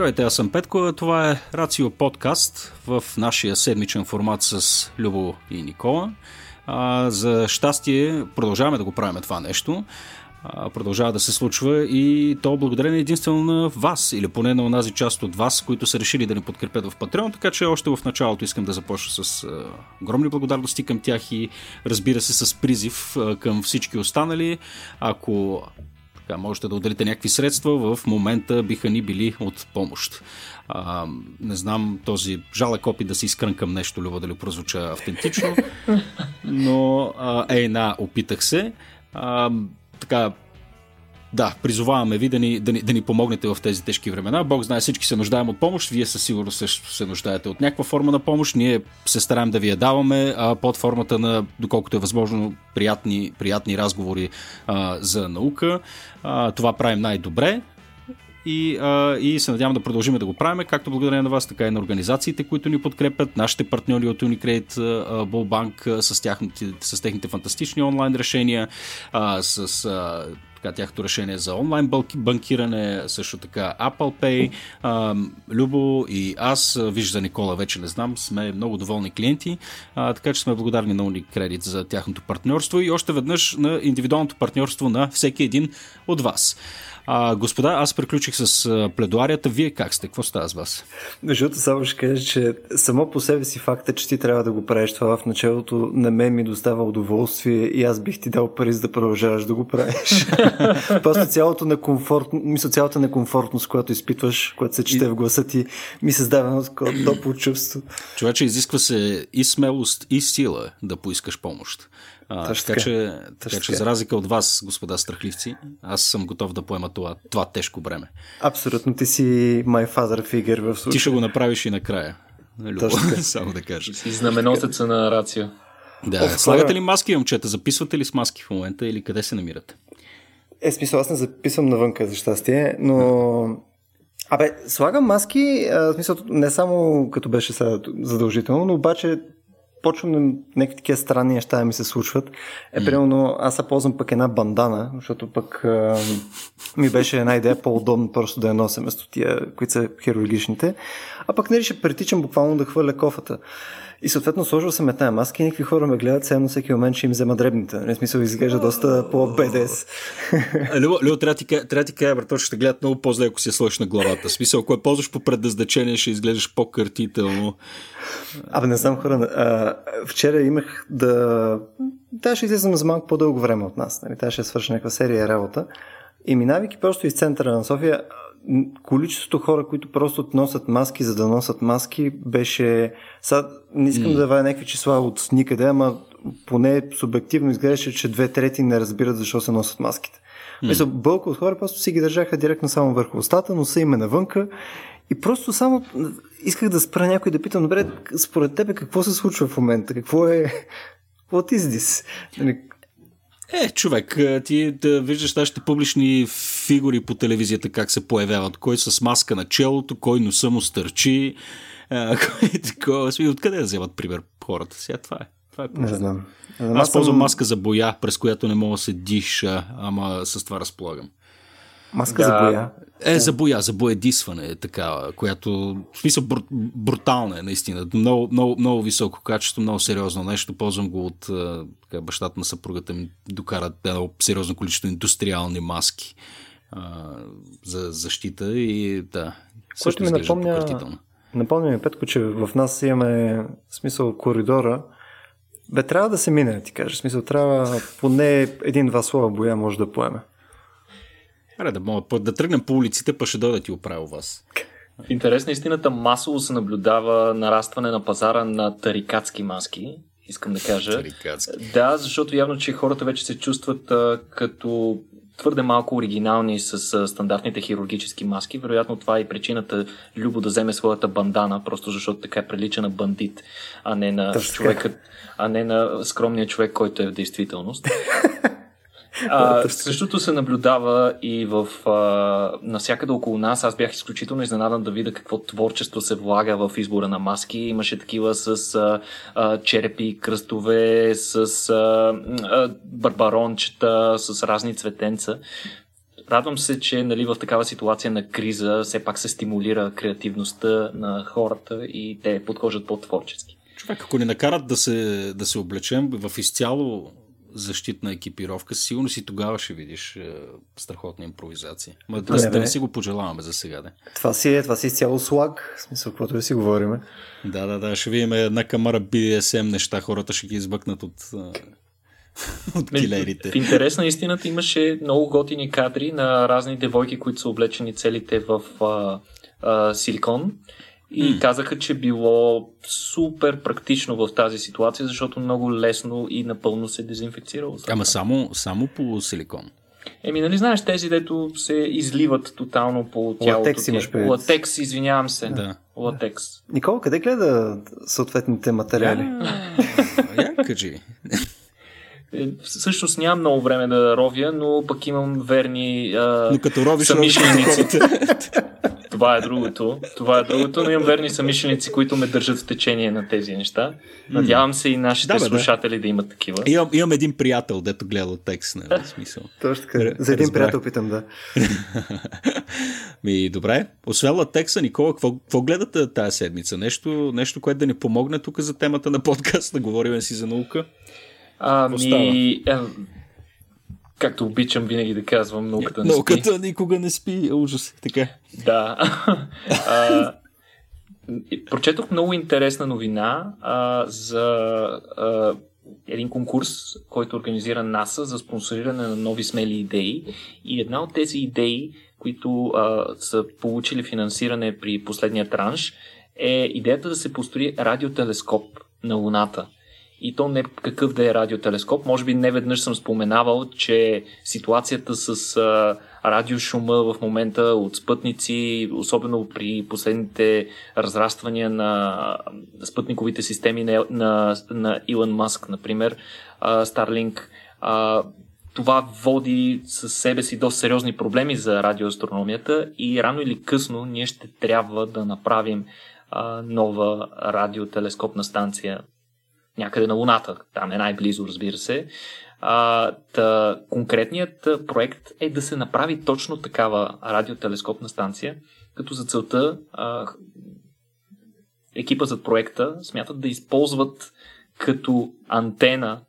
Здравейте, аз съм Петко. Това е Рацио подкаст в нашия седмичен формат с Любо и Никола. А, за щастие продължаваме да го правим това нещо. А, продължава да се случва и то благодарение единствено на вас или поне на онази част от вас, които са решили да ни подкрепят в Patreon, така че още в началото искам да започна с а, огромни благодарности към тях и разбира се с призив а, към всички останали. Ако така, можете да отделите някакви средства, в момента биха ни били от помощ. А, не знам този жалък опит да се изкрънкам нещо, Люба, дали прозвуча автентично, но а, ей, на, опитах се. А, така, да, призоваваме ви да ни, да, ни, да ни помогнете в тези тежки времена. Бог знае, всички се нуждаем от помощ. Вие със сигурност също се нуждаете от някаква форма на помощ. Ние се стараем да ви я даваме а, под формата на, доколкото е възможно, приятни, приятни разговори а, за наука. А, това правим най-добре и, а, и се надявам да продължим да го правим, както благодарение на вас, така и на организациите, които ни подкрепят, нашите партньори от Unicredit Bullbank с, тяхните, с техните фантастични онлайн решения, а, с а, така, тяхното решение за онлайн банкиране, също така Apple Pay. А, Любо и аз, виж за Никола вече не знам, сме много доволни клиенти, а, така че сме благодарни на Unicredit за тяхното партньорство и още веднъж на индивидуалното партньорство на всеки един от вас. А, господа, аз приключих с пледуарията. Вие как сте? Какво става с вас? Между другото, само ще кажа, че само по себе си факта, че ти трябва да го правиш това в началото, на мен ми достава удоволствие и аз бих ти дал пари за да продължаваш да го правиш. Просто цялото на комфорт, мисля, цялата некомфортност, която изпитваш, която се чете и... в гласа ти, ми създава едно такова топло чувство. Човече, изисква се и смелост, и сила да поискаш помощ. А, така, че, така че, за разлика от вас, господа страхливци, аз съм готов да поема това, това тежко бреме. Абсолютно, ти си my father figure в случая. Ти ще го направиш и накрая. Любо, само да кажа. Си знаменосеца на рацио. Да, О, слагате ли маски, момчета? Записвате ли с маски в момента или къде се намирате? Е, смисъл, аз не записвам навънка, за щастие, но... Абе, слагам маски, а, смисъл, не само като беше сега задължително, но обаче почвам някакви такива странни неща да ми се случват. Е, примерно, аз се ползвам пък една бандана, защото пък а, ми беше една идея по-удобно просто да я нося вместо тия, които са хирургичните. А пък нали ще притичам буквално да хвърля кофата. И съответно сложил съм една маска и някакви хора ме гледат, сега на всеки момент ще им взема дребните. Не смисъл изглежда доста по-бедес. Любо, Любо, трябва ти, трябва ти кажа, брато, ще гледат много по-зле, ако си я сложиш на главата. В смисъл, ако я ползваш по предназначение, ще изглеждаш по-картително. Абе, не знам хора. А, вчера имах да... Та ще излизам за малко по-дълго време от нас. Нали? Та ще свърша някаква серия работа. И минавайки просто из центъра на София, количеството хора, които просто носят маски, за да носят маски, беше... Сега не искам mm. да давая някакви числа от никъде, ама поне субективно изглеждаше, че две трети не разбират защо се носят маските. Mm. Мисля, бълка от хора просто си ги държаха директно само върху устата, но са име навънка и просто само исках да спра някой да питам, добре, според тебе какво се случва в момента? Какво е... What is this? Е, човек, ти да виждаш нашите публични фигури по телевизията как се появяват. Кой с маска на челото, кой носа му стърчи, кой е такова. Откъде да вземат пример хората? Сега това е. Това е не знам. Аз ползвам маска за боя, през която не мога да се диша, ама с това разполагам. Маска да. за боя? Е, за боя, за боядисване е такава, която в смисъл бру, брутална е наистина. Много, много, много високо качество, много сериозно нещо. Ползвам го от така, бащата на съпругата ми докара едно сериозно количество индустриални маски а, за защита и да, също ми напомня, напомня ми, Петко, че в нас имаме смисъл коридора, бе, трябва да се мине, ти кажеш. Смисъл, трябва поне един-два слова боя може да поеме. Аре, да, мога, да тръгнем по улиците, па ще дойда ти оправя вас. В интерес на истината масово се наблюдава нарастване на пазара на тарикатски маски. Искам да кажа. Тарикатски. Да, защото явно, че хората вече се чувстват а, като твърде малко оригинални с а, стандартните хирургически маски. Вероятно това е и причината Любо да вземе своята бандана, просто защото така е прилича на бандит, а не на човека, а не на скромния човек, който е в действителност. А, същото се наблюдава и в а, навсякъде около нас. Аз бях изключително изненадан да видя какво творчество се влага в избора на маски. Имаше такива с а, а, черепи, кръстове, с а, а, барбарончета, с разни цветенца. радвам се, че нали, в такава ситуация на криза все пак се стимулира креативността на хората и те подхождат по-творчески. Човек, ако ни накарат да се, да се облечем в изцяло защитна екипировка, сигурно си тогава ще видиш е, страхотна импровизация. Ма да, да, да не си го пожелаваме за сега. Да. Това си е, това си цяло слаг, в смисъл, каквото да си говориме. Да, да, да, ще видим една камара BDSM неща, хората ще ги избъкнат от, от килерите. В интерес на истината имаше много готини кадри на разни девойки, които са облечени целите в а, а, силикон и mm. казаха, че било супер практично в тази ситуация, защото много лесно и напълно се дезинфекцирало. Ама само, само по силикон. Еми, нали знаеш тези, дето се изливат тотално по тялото? Латекс имаш предвид. Латекс, извинявам се. Да. Латекс. Никола, къде гледа съответните материали? Я, кажи. Е, всъщност нямам много време да ровя, но пък имам верни а, но като ровиш, самишленици. Това е другото. Това е другото, но имам верни самишленици, които ме държат в течение на тези неща. Надявам се и нашите да, бе, слушатели да. да имат такива. Имам, имам един приятел, дето гледа текст, на нали, смисъл. Точно така. За един приятел питам, да. Ми, добре. Освен текста, Никола, какво, какво гледате тази седмица? Нещо, нещо, което да ни помогне тук за темата на подкаст, да говорим си за наука? Ами, както обичам винаги да казвам, науката не науката спи. Науката никога не спи, ужас. Така. Да. а, прочетох много интересна новина а, за а, един конкурс, който организира НАСА за спонсориране на нови смели идеи. И една от тези идеи, които а, са получили финансиране при последния транш, е идеята да се построи радиотелескоп на Луната – и то не какъв да е радиотелескоп. Може би не веднъж съм споменавал, че ситуацията с а, радиошума в момента от спътници, особено при последните разраствания на спътниковите системи на, на, на Илон Маск, например, а, Starlink, а, това води със себе си доста сериозни проблеми за радиоастрономията и рано или късно ние ще трябва да направим а, нова радиотелескопна станция някъде на Луната. Там е най-близо, разбира се. А, та, конкретният проект е да се направи точно такава радиотелескопна станция, като за целта а, екипа за проекта смятат да използват като антена,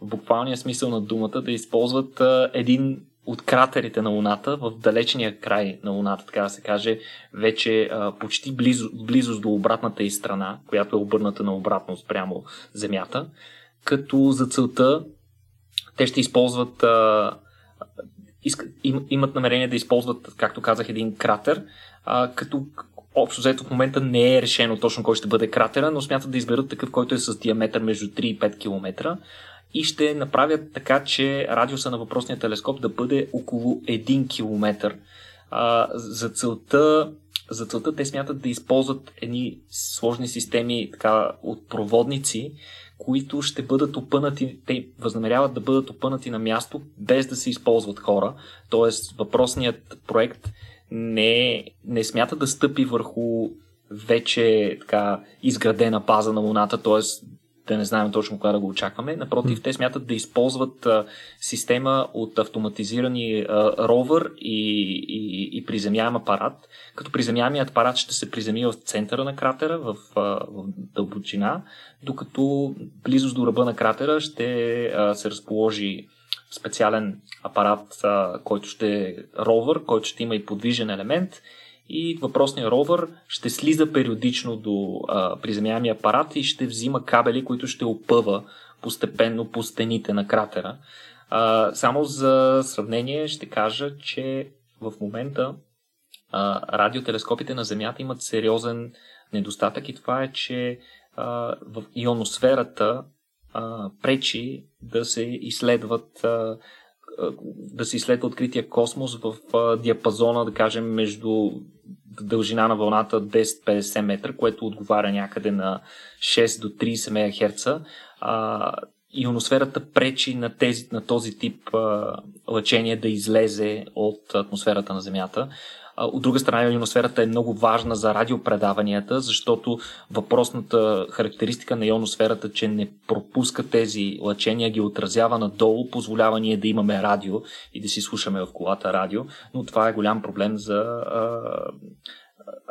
в буквалния смисъл на думата, да използват а, един от кратерите на Луната, в далечния край на Луната, така да се каже, вече а, почти близо, близост до обратната и страна, която е обърната на обратно спрямо Земята, като за целта те ще използват а, иска, им, имат намерение да използват, както казах, един кратер, а, като общо взето в момента не е решено точно кой ще бъде кратера, но смятат да изберат такъв, който е с диаметър между 3 и 5 км и ще направят така, че радиуса на въпросния телескоп да бъде около 1 км. За целта за целта те смятат да използват едни сложни системи така, от проводници, които ще бъдат опънати, те възнамеряват да бъдат опънати на място без да се използват хора. Тоест въпросният проект не, не смята да стъпи върху вече така изградена база на Луната, т.е да не знаем точно кога да го очакваме. Напротив, те смятат да използват а, система от автоматизирани а, ровър и, и, и приземяем апарат, като приземяемият апарат ще се приземи в центъра на кратера, в, а, в дълбочина, докато близост до ръба на кратера ще а, се разположи специален апарат, а, който ще е ровър, който ще има и подвижен елемент и въпросният ровър ще слиза периодично до а, приземяемия апарат и ще взима кабели, които ще опъва постепенно по стените на кратера. А, само за сравнение ще кажа, че в момента а, радиотелескопите на Земята имат сериозен недостатък и това е, че а, в ионосферата а, пречи да се изследват а, да се изследва открития космос в диапазона, да кажем, между дължина на вълната 10-50 метра, което отговаря някъде на 6 до 30 МГц. А, ионосферата пречи на, тези, на този тип лъчение да излезе от атмосферата на Земята. От друга страна, ионосферата е много важна за радиопредаванията, защото въпросната характеристика на ионосферата, че не пропуска тези лъчения, ги отразява надолу, позволява ние да имаме радио и да си слушаме в колата радио, но това е голям проблем за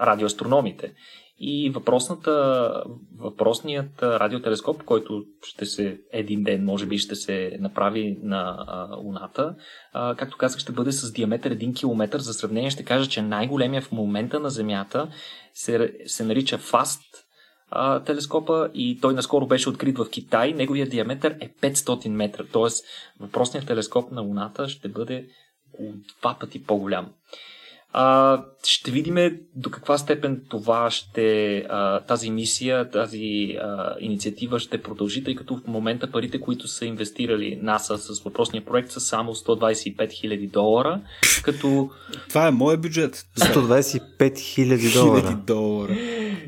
радиоастрономите. И въпросната, въпросният радиотелескоп, който ще се един ден, може би, ще се направи на а, Луната, а, както казах, ще бъде с диаметър 1 км. За сравнение ще кажа, че най-големия в момента на Земята се, се нарича FAST а, телескопа и той наскоро беше открит в Китай. Неговия диаметър е 500 метра, т.е. въпросният телескоп на Луната ще бъде два пъти по-голям. А, ще видим до каква степен това ще, а, тази мисия, тази а, инициатива ще продължи, тъй като в момента парите, които са инвестирали НАСА с въпросния проект са само 125 000 долара, като... Това е моят бюджет. 125 000 долара. долара.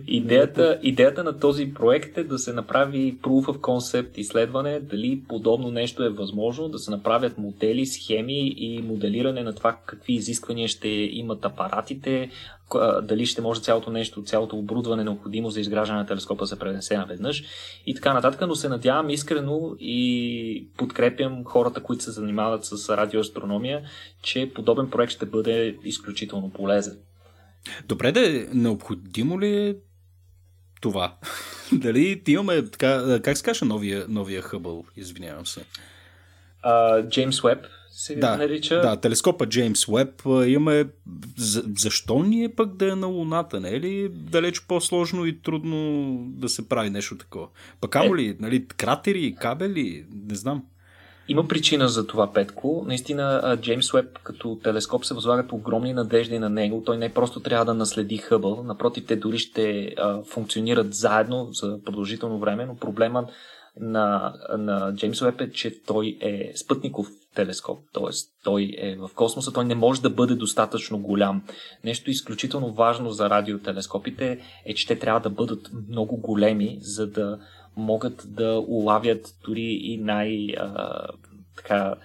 Идеята, идеята на този проект е да се направи proof of concept изследване, дали подобно нещо е възможно, да се направят модели, схеми и моделиране на това какви изисквания ще имат апаратите, дали ще може цялото нещо, цялото оборудване необходимо за изграждане на телескопа да се пренесе наведнъж и така нататък, но се надявам искрено и подкрепям хората, които се занимават с радиоастрономия, че подобен проект ще бъде изключително полезен. Добре, да необходимо ли е това? Дали имаме така, как се каже новия, новия хъбъл, извинявам се? Джеймс uh, Уеб се да, нарича. Да, телескопа Джеймс Уеб имаме. За, защо ние пък да е на Луната? Не е ли далеч по-сложно и трудно да се прави нещо такова? Пък амо ли, е. нали, кратери, кабели, не знам. Има причина за това, Петко. Наистина, Джеймс Уеб като телескоп се възлагат огромни надежди на него. Той не просто трябва да наследи Хъбъл, напротив, те дори ще а, функционират заедно за продължително време, но проблемът на, на Джеймс Уеб е, че той е спътников телескоп, т.е. той е в космоса, той не може да бъде достатъчно голям. Нещо изключително важно за радиотелескопите е, че те трябва да бъдат много големи, за да могат да улавят дори и най- така,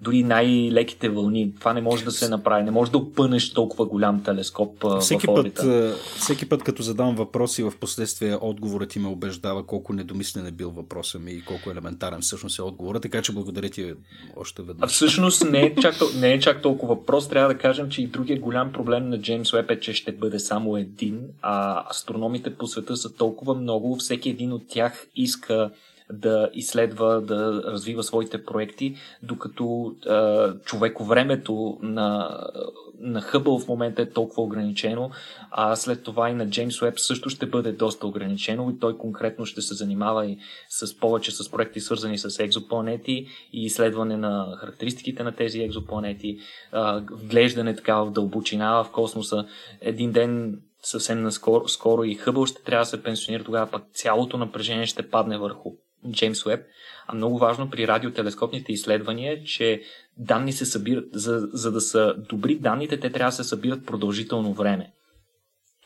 дори най-леките вълни. Това не може да се направи. Не може да опънеш толкова голям телескоп всеки в орбита. Път, всеки път, като задам въпроси, в последствие отговорът ти ме убеждава колко недомислен е бил въпросът ми и колко елементарен всъщност е отговорът, така че благодаря ти още веднъж. А всъщност не е, чак, не е чак толкова въпрос. Трябва да кажем, че и другия голям проблем на Джеймс Уеб е, че ще бъде само един, а астрономите по света са толкова много, всеки един от тях иска да изследва, да развива своите проекти, докато е, човековремето на, на Хъбъл в момента е толкова ограничено, а след това и на Джеймс Уеб също ще бъде доста ограничено и той конкретно ще се занимава и с повече с проекти свързани с екзопланети и изследване на характеристиките на тези екзопланети, е, вглеждане така в дълбочина в космоса. Един ден съвсем наскоро скоро и Хъбъл ще трябва да се пенсионира, тогава пък цялото напрежение ще падне върху Джеймс Уеб, а много важно при радиотелескопните изследвания е, че данни се събират, за, за да са добри данните, те трябва да се събират продължително време.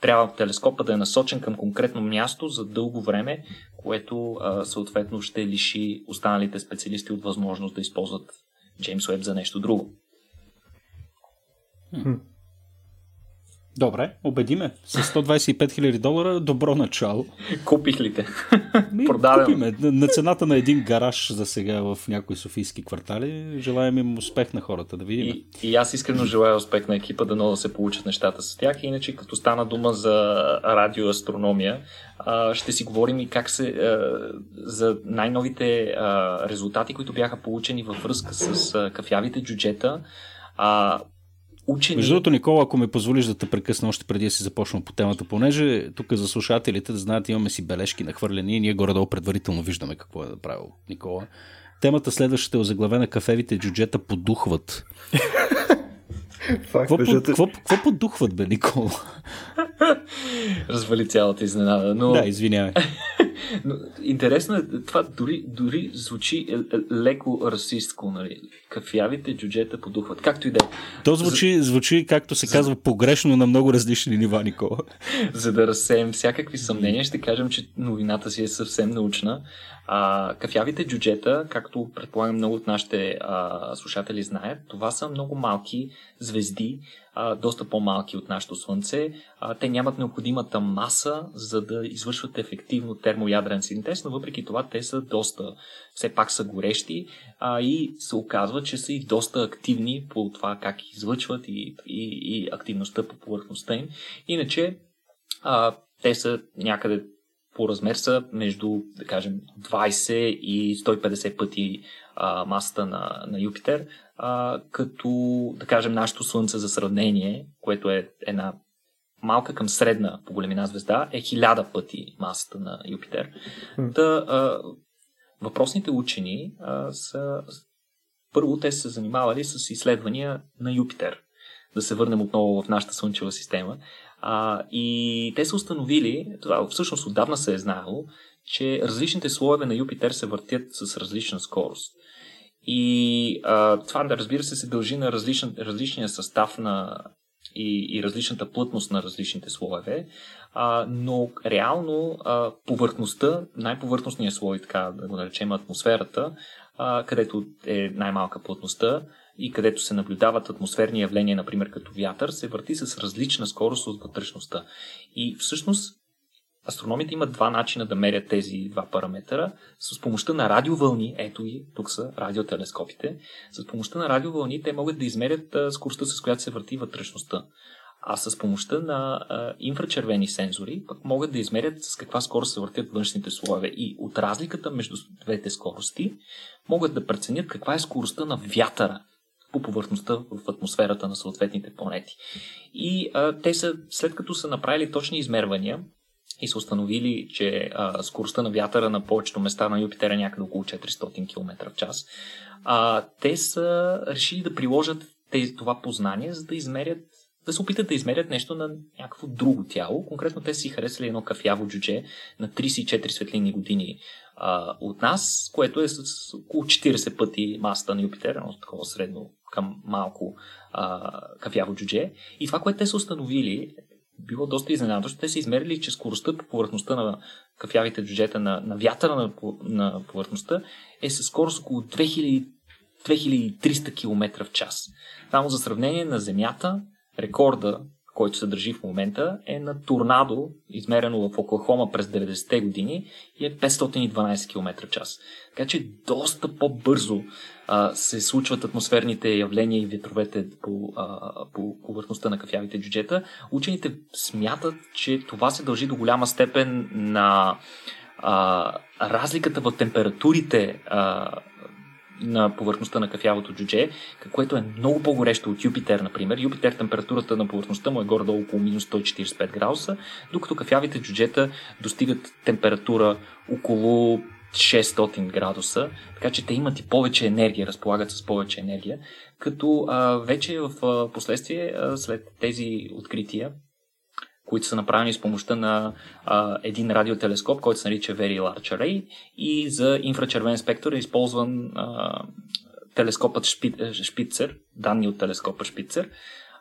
Трябва телескопа да е насочен към конкретно място за дълго време, което а, съответно ще лиши останалите специалисти от възможност да използват Джеймс Уеб за нещо друго. Добре, убеди ме. С 125 000 долара добро начало. Купих ли те? Ми, Купиме. На цената на един гараж за сега в някои софийски квартали. Желаем им успех на хората, да видим. И, и аз искрено желая успех на екипа, да да се получат нещата с тях. Иначе, като стана дума за радиоастрономия, ще си говорим и как се за най-новите резултати, които бяха получени във връзка с кафявите джуджета учени. Между другото, Никола, ако ме позволиш да те прекъсна още преди да си започна по темата, понеже тук за слушателите да знаят, имаме си бележки нахвърлени и ние горе-долу предварително виждаме какво е направил Никола. Темата следващата е озаглавена кафевите джуджета подухват. Какво, какво подухват, бе, Никола? Развали цялата изненада. Но... Да, извинявай. Но, интересно е, това дори, дори звучи е, е, леко расистко, нали? Кафявите джуджета подухват. Както и да е. То звучи, звучи, както се казва, погрешно на много различни нива, Никола. За да разсеем всякакви съмнения, ще кажем, че новината си е съвсем научна. А, кафявите джуджета, както предполагам много от нашите а, слушатели знаят, това са много малки звезди, доста по-малки от нашето Слънце. Те нямат необходимата маса, за да извършват ефективно термоядрен синтез, но въпреки това те са доста, все пак са горещи и се оказва, че са и доста активни по това как излъчват и, и, и активността по повърхността им. Иначе те са някъде по размер са между, да кажем, 20 и 150 пъти а, масата на, на Юпитер, а, като, да кажем, нашето Слънце за сравнение, което е една малка към средна по големина звезда, е хиляда пъти масата на Юпитер. Mm. Та, а, въпросните учени а, са. Първо, те са се занимавали с изследвания на Юпитер. Да се върнем отново в нашата Слънчева система. А, и те са установили, това всъщност отдавна се е знаело, че различните слоеве на Юпитер се въртят с различна скорост. И а, това, да разбира се, се дължи на различен, различния състав на и, и различната плътност на различните слоеве, а, но реално а, повърхността, най-повърхностният слой, така да го наречем атмосферата, а, където е най-малка плътността, и където се наблюдават атмосферни явления, например като вятър, се върти с различна скорост от вътрешността. И всъщност астрономите имат два начина да мерят тези два параметъра. С помощта на радиовълни, ето и тук са радиотелескопите, с помощта на радиовълни те могат да измерят скоростта, с която се върти вътрешността. А с помощта на а, инфрачервени сензори пък могат да измерят с каква скорост се въртят външните слоеве. И от разликата между двете скорости могат да преценят каква е скоростта на вятъра, по повърхността в атмосферата на съответните планети. И а, те са, след като са направили точни измервания и са установили, че а, скоростта на вятъра на повечето места на Юпитер е някъде около 400 км в час, а, те са решили да приложат тези, това познание, за да измерят да се опитат да измерят нещо на някакво друго тяло. Конкретно те си харесали едно кафяво джудже на 34 светлинни години а, от нас, което е с около 40 пъти масата на Юпитер, едно такова средно към малко а, кафяво джудже. И това, което те са установили, било доста изненадващо. Те са измерили, че скоростта по повърхността на кафявите джуджета на, на вятъра на, на повърхността е със скорост около 2000, 2300 км в час. Само за сравнение на Земята, рекорда който се държи в момента, е на торнадо, измерено в Оклахома през 90-те години и е 512 км в час. Така че доста по-бързо а, се случват атмосферните явления и ветровете по, а, по повърхността на кафявите джуджета. Учените смятат, че това се дължи до голяма степен на а, разликата в температурите а, на повърхността на кафявото джудже, което е много по-горещо от Юпитер, например. Юпитер температурата на повърхността му е горе-долу около минус 145 градуса, докато кафявите джуджета достигат температура около 600 градуса, така че те имат и повече енергия, разполагат с повече енергия, като а, вече в а, последствие, а, след тези открития, които са направени с помощта на а, един радиотелескоп, който се нарича Very Large Array и за инфрачервен спектър е използван а, телескопът Шпицер, данни от телескопа Шпицер.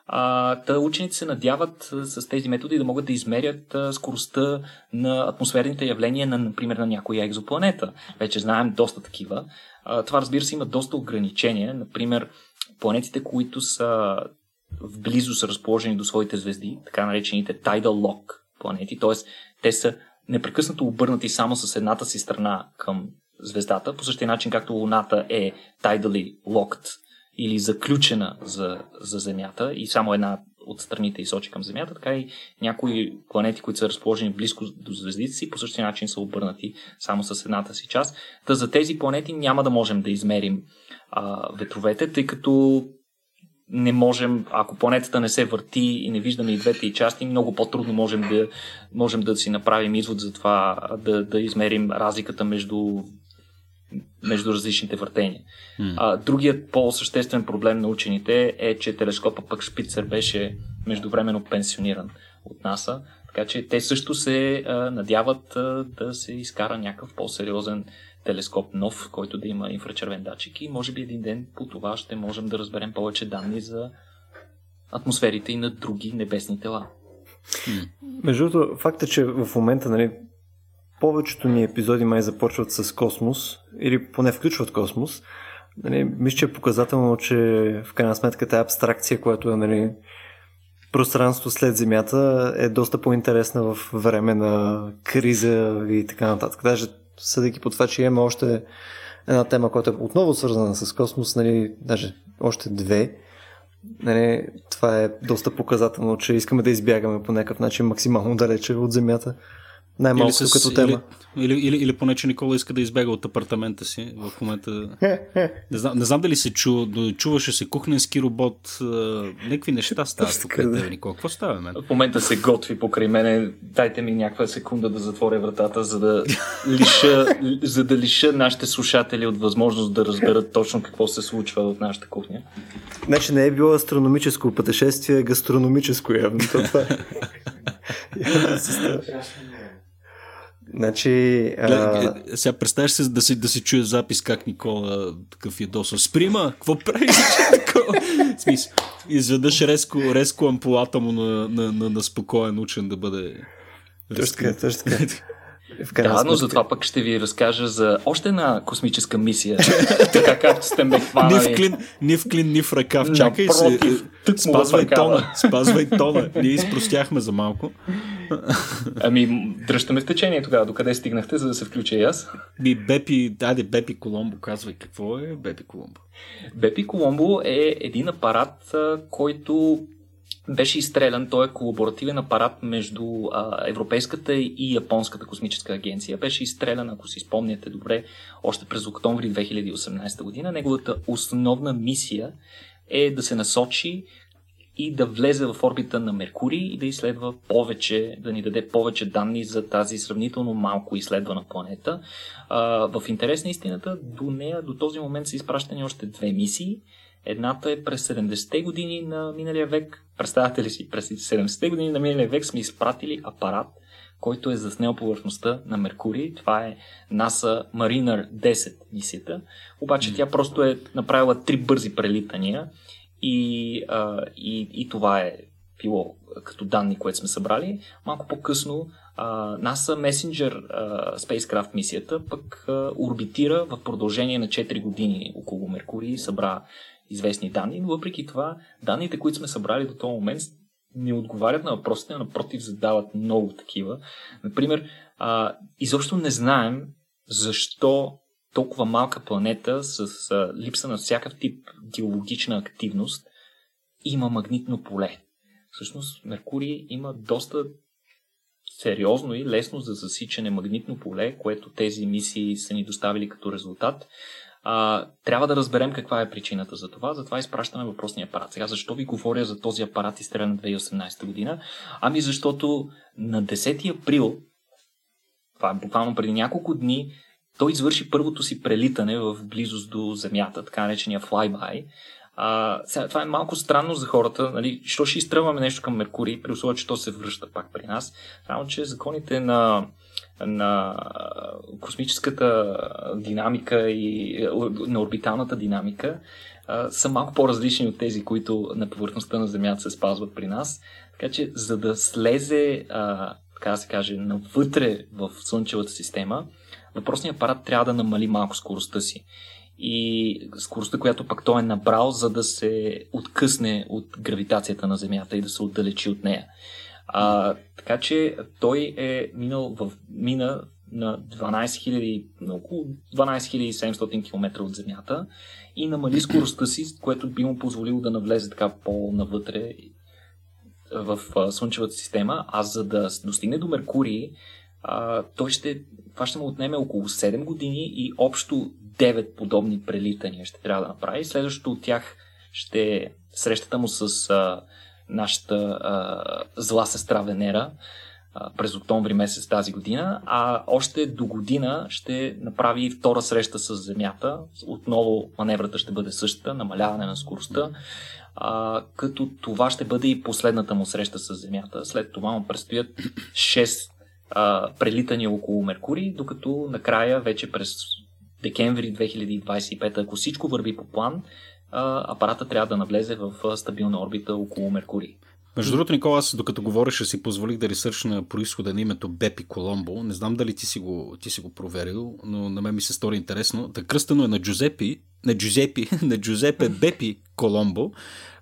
А, та учените се надяват с тези методи да могат да измерят скоростта на атмосферните явления на, например, на някоя екзопланета. Вече знаем доста такива. А, това, разбира се, има доста ограничения. Например, планетите, които са в близо са разположени до своите звезди, така наречените tidal lock планети, т.е. те са непрекъснато обърнати само с едната си страна към звездата, по същия начин както Луната е tidally locked или заключена за, за Земята и само една от страните изсочи към Земята, така и някои планети, които са разположени близко до звездите си, по същия начин са обърнати само с едната си част. Та за тези планети няма да можем да измерим а, ветровете, тъй като не можем, ако планетата не се върти и не виждаме и двете и части, много по-трудно можем да, можем да си направим извод за това, да, да измерим разликата между, между различните въртения. Mm. А, другият по-съществен проблем на учените е, че телескопа пък Шпицер беше междувременно пенсиониран от НАСА, така че те също се а, надяват а, да се изкара някакъв по-сериозен телескоп нов, който да има инфрачервен датчик и може би един ден по това ще можем да разберем повече данни за атмосферите и на други небесни тела. Между другото, факта, че в момента нали, повечето ни епизоди май започват с космос, или поне включват космос, нали, мисля, че е показателно, че в крайна сметка тази абстракция, която е нали, пространството след Земята е доста по-интересна в време на криза и така нататък. Даже съдейки по това, че имаме още една тема, която е отново свързана с космос, нали, даже още две, нали, това е доста показателно, че искаме да избягаме по някакъв начин максимално далече от Земята. Най-малкото с, като тема. Или, или, или, или поне, че Никола иска да избега от апартамента си в момента. не, знам, не знам дали се чу, чуваше се кухненски робот, някакви неща стават тебе, Никола. Какво става, мен? В момента се готви покрай мене. Дайте ми някаква секунда да затворя вратата, за да лиша, за да лиша нашите слушатели от възможност да разберат точно какво се случва в нашата кухня. Значи не е било астрономическо пътешествие, гастрономическо явно. Това. Значи. А... Е, сега представяш се да си, да си чуе запис как Никола такъв ядоса. Сприма, какво правиш? Смисъл, изведнъж резко, резко ампулата му на, на, на, на спокоен учен да бъде. Точно така, точно така. Да, но затова пък ще ви разкажа за още една космическа мисия. така както сте ме хванали. Ни в клин, ни в, клин, ни в ръкав. Чакай се. Спазвай тона. Спазвай тона. Ние изпростяхме за малко. ами, дръжте ме в течение тогава. Докъде стигнахте, за да се включа и аз? Би, Бепи, даде Бепи Коломбо, казвай какво е Бепи Коломбо. Бепи Коломбо е един апарат, който беше изстрелян. Той е колаборативен апарат между а, Европейската и Японската космическа агенция. Беше изстрелян, ако си спомняте добре, още през октомври 2018 година. Неговата основна мисия е да се насочи и да влезе в орбита на Меркурий и да изследва повече, да ни даде повече данни за тази сравнително малко изследвана планета. А, в интерес на истината, до нея до този момент са изпращани още две мисии. Едната е през 70-те години на миналия век. Представете ли си, през 70-те години на миналия век сме изпратили апарат, който е заснел повърхността на Меркурий. Това е NASA Mariner 10 мисията. Обаче тя просто е направила три бързи прелитания и, а, и, и това е било като данни, което сме събрали. Малко по-късно NASA Messenger uh, Spacecraft мисията пък uh, орбитира в продължение на 4 години около Меркурий и събра известни данни, но въпреки това данните, които сме събрали до този момент, не отговарят на въпросите, а напротив задават много такива. Например, а, изобщо не знаем защо толкова малка планета с а, липса на всякакъв тип геологична активност има магнитно поле. Всъщност Меркурий има доста сериозно и лесно за засичане магнитно поле, което тези мисии са ни доставили като резултат. А, трябва да разберем каква е причината за това, затова изпращаме въпросния апарат. Сега, защо ви говоря за този апарат изстрелян 2018 година? Ами защото на 10 април, това е буквално преди няколко дни, той извърши първото си прелитане в близост до Земята, така наречения flyby. А, сега, това е малко странно за хората. Нали? Що ще изтръваме нещо към Меркурий, при условие, че то се връща пак при нас. Само, че законите на на космическата динамика и на орбиталната динамика са малко по-различни от тези, които на повърхността на Земята се спазват при нас. Така че, за да слезе, така да се каже, навътре в Слънчевата система, въпросният апарат трябва да намали малко скоростта си. И скоростта, която пък той е набрал, за да се откъсне от гравитацията на Земята и да се отдалечи от нея. А, така че той е минал в, мина на 12 000, на около 12 700 км от Земята и намали скоростта си, което би му позволило да навлезе така по-навътре в Слънчевата система, а за да достигне до Меркурий, а, той ще, това ще му отнеме около 7 години и общо 9 подобни прелитания ще трябва да направи. Следващото от тях ще срещата му с а, нашата а, зла сестра Венера а, през октомври месец тази година, а още до година ще направи втора среща с Земята. Отново маневрата ще бъде същата, намаляване на скоростта, а, като това ще бъде и последната му среща с Земята. След това му предстоят 6 а, прелитания около Меркурий, докато накрая вече през декември 2025, ако всичко върви по план, апарата трябва да навлезе в стабилна орбита около Меркурий. Между другото, Никола, аз докато говореше си позволих да ресърчна происхода на името Бепи Коломбо. Не знам дали ти си го, ти си го проверил, но на мен ми се стори интересно. Та кръстено е на Джузепи, на, Джузепи, на Джузепе Бепи Коломбо,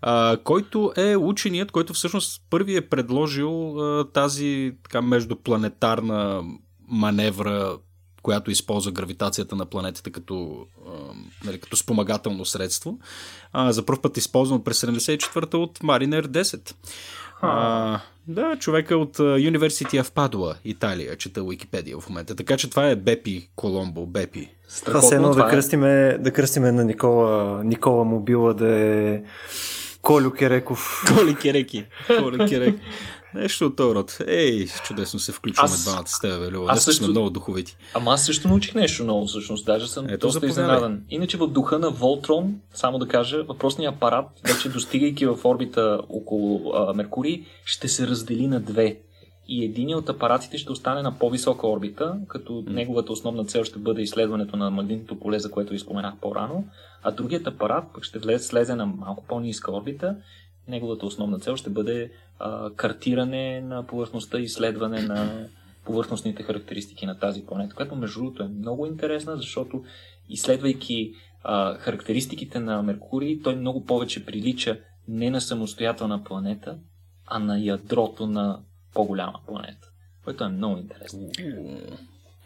а, който е ученият, който всъщност първи е предложил а, тази така междупланетарна маневра, която използва гравитацията на планетите като, а, нали, като спомагателно средство. А, за първ път използван през 74-та от Mariner 10. А, да, човека от University of Padua, Италия, чета Википедия в момента. Така че това е Бепи Коломбо, Бепи. Това се едно да, е. кръстиме, да кръстиме на Никола, Никола Мобила да е Колю Кереков. Коли Кереки. Коли Кереки. Нещо от този род. Ей, чудесно се включваме аз... двамата с теб, Люба. Аз също... много духовити. Ама аз също научих нещо ново, всъщност. Даже съм Ето, доста изненадан. Иначе в духа на Волтрон, само да кажа, въпросният апарат, вече достигайки в орбита около а, Меркурий, ще се раздели на две. И един от апаратите ще остане на по-висока орбита, като mm. неговата основна цел ще бъде изследването на магнитното поле, за което ви споменах по-рано, а другият апарат пък ще влез, слезе на малко по-ниска орбита неговата основна цел ще бъде а, картиране на повърхността изследване на повърхностните характеристики на тази планета, което между другото е много интересна, защото изследвайки а, характеристиките на Меркурий, той много повече прилича не на самостоятелна планета, а на ядрото на по-голяма планета, което е много интересно.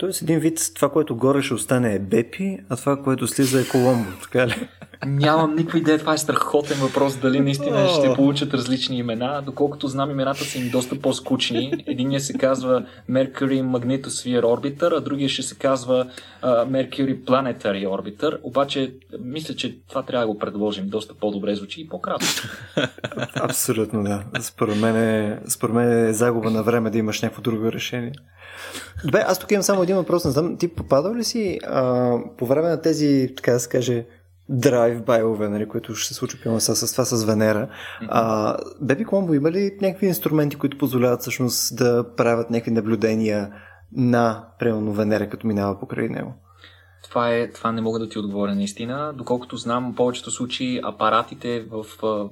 Тоест един вид това, което горе ще остане е Бепи, а това, което слиза е Коломбо, така ли? Нямам никаква идея. Това е страхотен въпрос. Дали наистина ще получат различни имена. Доколкото знам, имената са им доста по-скучни. Единият се казва Mercury Magnetosphere Orbiter, а другия ще се казва uh, Mercury Planetary Orbiter. Обаче, мисля, че това трябва да го предложим. Доста по-добре звучи и по-кратко. Абсолютно, да. Според мен, е, според мен е загуба на време да имаш някакво друго решение. Добре, аз тук имам само един въпрос. Не знам, ти попадал ли си а, по време на тези, така да се каже, драйв байлове, нали, които ще се случи с, с това с Венера. А, Беби Коломбо има ли някакви инструменти, които позволяват всъщност да правят някакви наблюдения на, примерно, Венера, като минава покрай него? Това, е, това не мога да ти отговоря наистина. Доколкото знам, в повечето случаи апаратите в,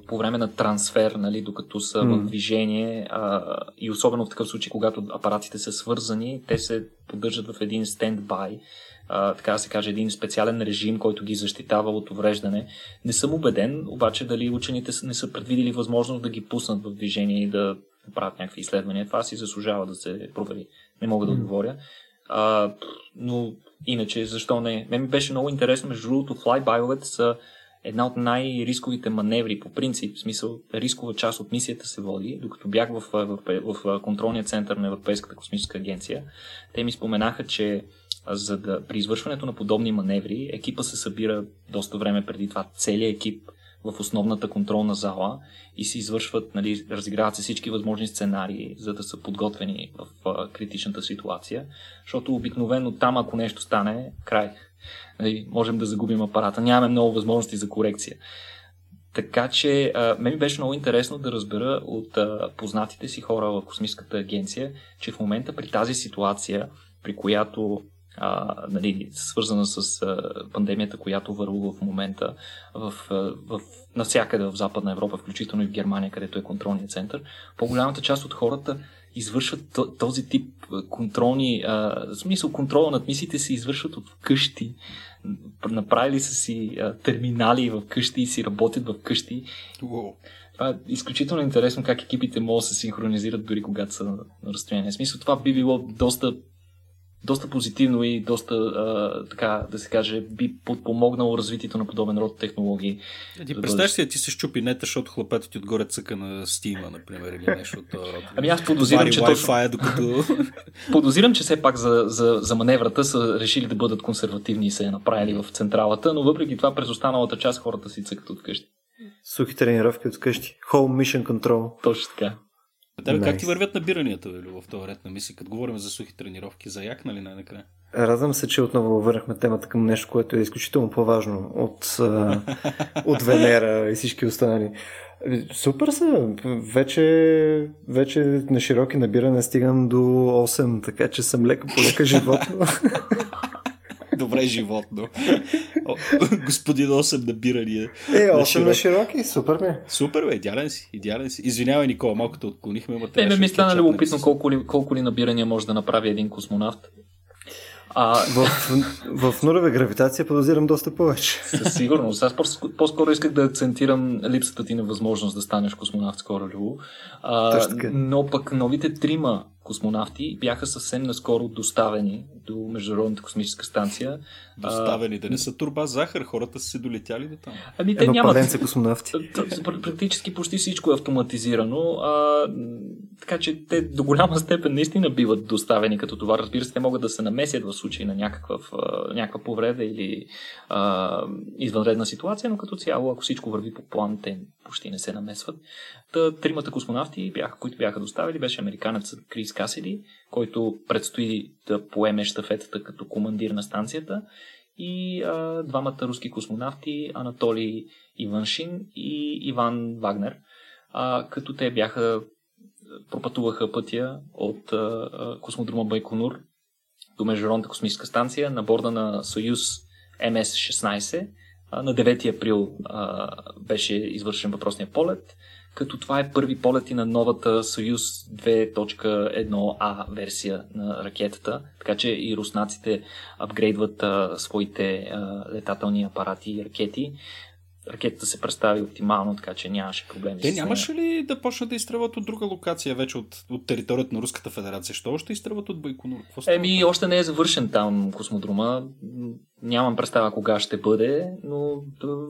по време на трансфер, нали, докато са mm. в движение а, и особено в такъв случай, когато апаратите са свързани, те се поддържат в един стендбай, така да се каже, един специален режим, който ги защитава от увреждане. Не съм убеден, обаче дали учените не са предвидели възможност да ги пуснат в движение и да правят някакви изследвания. Това си заслужава да се провери. Не мога да отговоря. А, но иначе, защо не? Мен ми беше много интересно, между другото, флайбайловете са една от най-рисковите маневри по принцип, в смисъл рискова част от мисията се води, докато бях в, в, в, контролния център на Европейската космическа агенция. Те ми споменаха, че за да при извършването на подобни маневри екипа се събира доста време преди това. Целият екип в основната контролна зала и се извършват, нали, разиграват се всички възможни сценарии, за да са подготвени в а, критичната ситуация, защото обикновено там, ако нещо стане, край. Нали, можем да загубим апарата. Нямаме много възможности за корекция. Така че, а, мен ми беше много интересно да разбера от а, познатите си хора в Космическата агенция, че в момента при тази ситуация, при която а, нали, свързана с а, пандемията, която върлува в момента в, в, навсякъде в Западна Европа, включително и в Германия, където е контролният център, по-голямата част от хората извършват този тип контролни, а, в смисъл контрола над мисиите се извършват от къщи. Направили са си а, терминали в къщи и си работят в къщи. Wow. Това е изключително интересно как екипите могат да се синхронизират дори когато са на разстояние. В смисъл това би било доста доста позитивно и доста, а, така да се каже, би подпомогнало развитието на подобен род технологии. А ти представяш си, ти се щупи нета, защото хлапето ти отгоре цъка на Стима, например, или нещо от. Ами аз подозирам, че точно... Е, докато... подозирам, че все пак за, за, за маневрата са решили да бъдат консервативни и се я направили в централата, но въпреки това през останалата част хората си цъкат от къщи. Сухи тренировки от къщи. Home Mission Control. Точно така. Да, nice. как ти вървят набиранията, бе, в този ред на мисли, като говорим за сухи тренировки? За як, нали, най-накрая? Радвам се, че отново върнахме темата към нещо, което е изключително по-важно от, от Венера и всички останали. Супер са. Вече, вече на широки набиране стигам до 8, така че съм лека по лека животно. Добре животно. Господин 8 набирания. Е, 8 на, на широки, супер ми. Супер, бе, идеален си, идеален си. Извинявай, Никола, малко те отклонихме. Не, ме ми стана любопитно колко ли, колко ли набирания може да направи един космонавт. А... В, в нулева гравитация подозирам доста повече. Със сигурност. Аз по-скоро исках да акцентирам липсата ти на възможност да станеш космонавт скоро, Любо. А, но пък новите трима космонавти бяха съвсем наскоро доставени до Международната космическа станция. Доставени, да не са турба захар, хората са се долетяли до там. Ами те нямат. са космонавти. Практически почти всичко е автоматизирано, а, така че те до голяма степен наистина биват доставени като това. Разбира се, те могат да се намесят в случай на някаква, някаква повреда или а, извънредна ситуация, но като цяло, ако всичко върви по план, те почти не се намесват. Та, тримата космонавти, бяха, които бяха доставили, беше американецът Крис Касиди, който предстои да поеме щафетата като командир на станцията и а, двамата руски космонавти Анатолий Иваншин и Иван Вагнер, а, като те бяха пропътуваха пътя от а, космодрома Байконур до Международната космическа станция на борда на Союз МС-16. На 9 април а, беше извършен въпросния полет като това е първи полет и на новата Союз 2.1а версия на ракетата, така че и руснаците апгрейдват а, своите а, летателни апарати и ракети. Ракетата се представи оптимално, така че нямаше проблеми. Те нямаше ли да почнат да изстрелват от друга локация, вече от, от територията на Руската федерация? Що още изстрелват от Байконур? Еми, още не е завършен там космодрома. Нямам представа кога ще бъде, но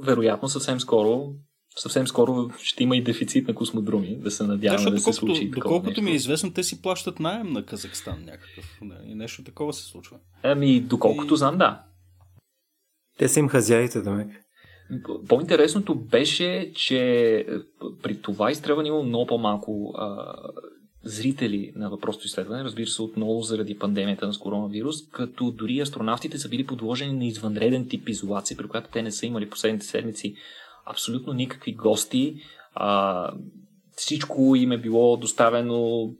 вероятно съвсем скоро съвсем скоро ще има и дефицит на космодроми, да се надяваме да, да се случи. Доколкото ми е известно, те си плащат найем на Казахстан някакъв. И нещо такова се случва. Ами, доколкото и... знам, да. Те са им хазяите, да ме. По-интересното беше, че е, при това изстрелване има много по-малко а, зрители на въпросното изследване, разбира се, отново заради пандемията на коронавирус, като дори астронавтите са били подложени на извънреден тип изолация, при която те не са имали последните седмици абсолютно никакви гости. А, всичко им е било доставено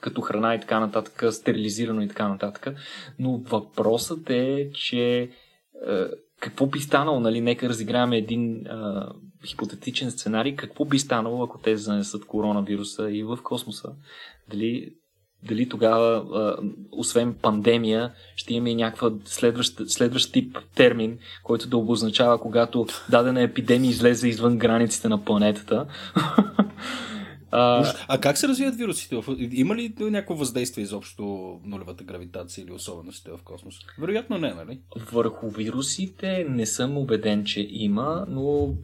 като храна и така нататък, стерилизирано и така нататък. Но въпросът е, че е, какво би станало, нали, нека разиграваме един е, хипотетичен сценарий, какво би станало, ако те занесат коронавируса и в космоса? Дали дали тогава, а, освен пандемия, ще имаме и някаква следващ, следващ тип термин, който да обозначава, когато дадена епидемия излезе извън границите на планетата. а, а как се развиват вирусите? Има ли някакво въздействие изобщо нулевата гравитация или особеностите в космоса? Вероятно не, нали? Върху вирусите не съм убеден, че има, но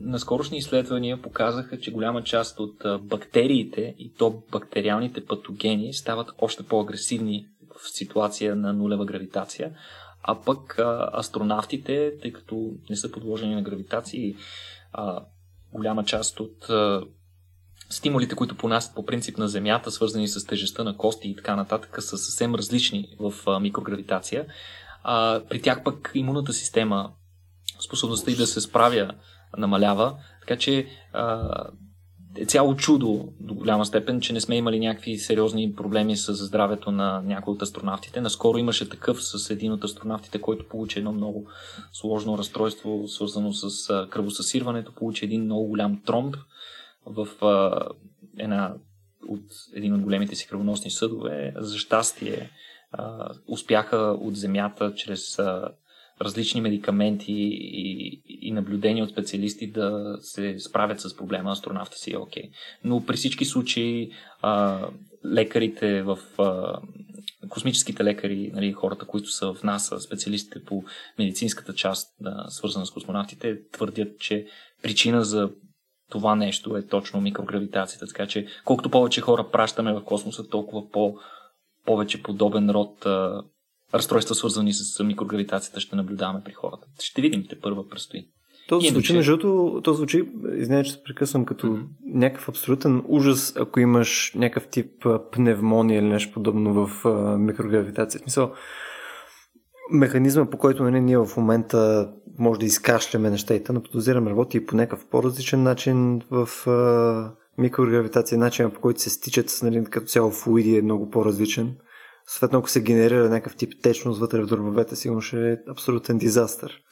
наскорошни изследвания показаха, че голяма част от бактериите и то бактериалните патогени стават още по-агресивни в ситуация на нулева гравитация, а пък астронавтите, тъй като не са подложени на гравитация, а, голяма част от стимулите, които понасят по принцип на Земята, свързани с тежестта на кости и така нататък, са съвсем различни в микрогравитация. При тях пък имунната система, способността и да се справя намалява. Така че е цяло чудо до голяма степен, че не сме имали някакви сериозни проблеми с здравето на някои от астронавтите. Наскоро имаше такъв с един от астронавтите, който получи едно много сложно разстройство, свързано с кръвосъсирването. Получи един много голям тромб в една от един от големите си кръвоносни съдове. За щастие успяха от Земята чрез различни медикаменти и, и наблюдения от специалисти да се справят с проблема, астронавта си е окей. Okay. Но при всички случаи а, лекарите в а, космическите лекари, нали, хората, които са в НАСА, специалистите по медицинската част, да, свързана с космонавтите, твърдят, че причина за това нещо е точно микрогравитацията. Така че колкото повече хора пращаме в космоса, толкова по- повече подобен род а, разстройства, свързани с микрогравитацията, ще наблюдаваме при хората. Ще видим, те първа предстои. То звучи, между другото, то звучи, извиня, че се прекъсвам, като mm-hmm. някакъв абсолютен ужас, ако имаш някакъв тип пневмония или нещо подобно в а, микрогравитация. Смисъл, механизма, по който нали, ние в момента може да изкашляме нещата, но подозирам работи и по някакъв по-различен начин в а, микрогравитация. Начинът по който се стичат нали, като цяло флуиди е много по-различен. Съответно, ако се генерира някакъв тип течност вътре в дробовете, сигурно ще е абсолютен дизастър.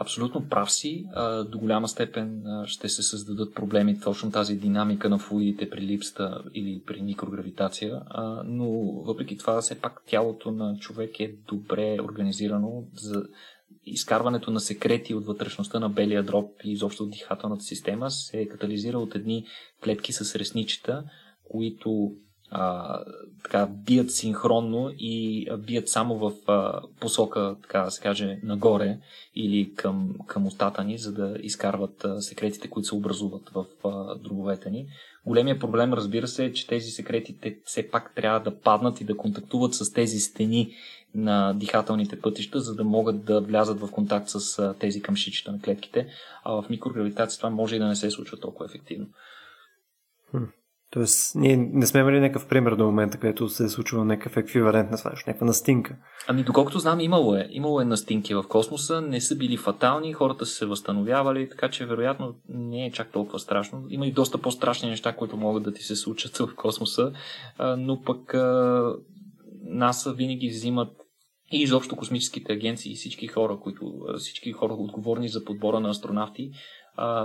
Абсолютно прав си. До голяма степен ще се създадат проблеми точно тази динамика на флуидите при липста или при микрогравитация, но въпреки това все пак тялото на човек е добре организирано за изкарването на секрети от вътрешността на белия дроб и изобщо от дихателната система се катализира от едни клетки с ресничета, които а, така, бият синхронно и бият само в а, посока, така да се каже, нагоре или към, към устата ни, за да изкарват а, секретите, които се образуват в а, дробовете ни. Големия проблем, разбира се, е, че тези секрети те все пак трябва да паднат и да контактуват с тези стени на дихателните пътища, за да могат да влязат в контакт с а, тези къмшичета на клетките. А в микрогравитация това може и да не се случва толкова ефективно. Тоест, ние не сме имали някакъв пример до момента, където се е случило някакъв еквивалент на това, някаква настинка. Ами, доколкото знам, имало е. Имало е настинки в космоса, не са били фатални, хората са се възстановявали, така че вероятно не е чак толкова страшно. Има и доста по-страшни неща, които могат да ти се случат в космоса, но пък НАСА винаги взимат и изобщо космическите агенции и всички хора, които, всички хора отговорни за подбора на астронавти,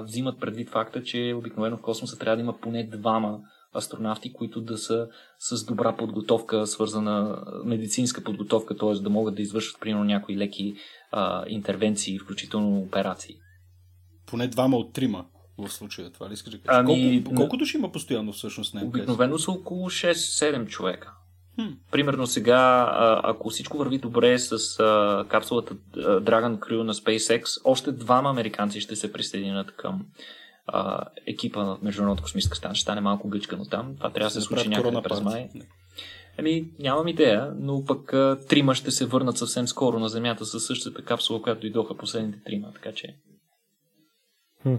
взимат предвид факта, че обикновено в космоса трябва да има поне двама астронавти, които да са с добра подготовка, свързана медицинска подготовка, т.е. да могат да извършват примерно някои леки а, интервенции, включително операции. Поне двама от трима в случая, това ли искаш да кажеш? Ами, колко, колко души има постоянно всъщност? Не обикновено са около 6-7 човека. Примерно сега, ако всичко върви добре с капсулата Dragon Crew на SpaceX, още двама американци ще се присъединят към а, екипа на Международната космическа станция. Ще стане малко гъчкано там. Това трябва да се случи някъде през май. Еми, нямам идея, но пък а, трима ще се върнат съвсем скоро на Земята със същата капсула, която дойдоха последните трима, така че... Хм.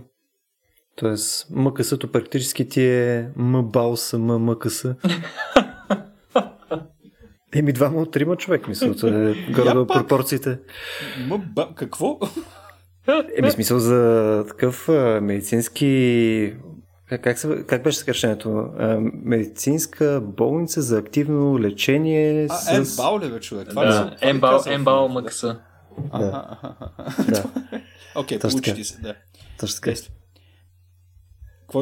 Тоест, МКС-то практически ти е МБАУС, ММКС. Еми, двама от трима човек, мисля, е горе пропорциите. М, какво? Еми, смисъл за такъв а, медицински как, се, как беше съкръщението? Медицинска болница за активно лечение а, с... МБАУ ли бе, човек? Това да. МБАУ, МКС. Да. да. Окей, получи ти се, да. Точно така.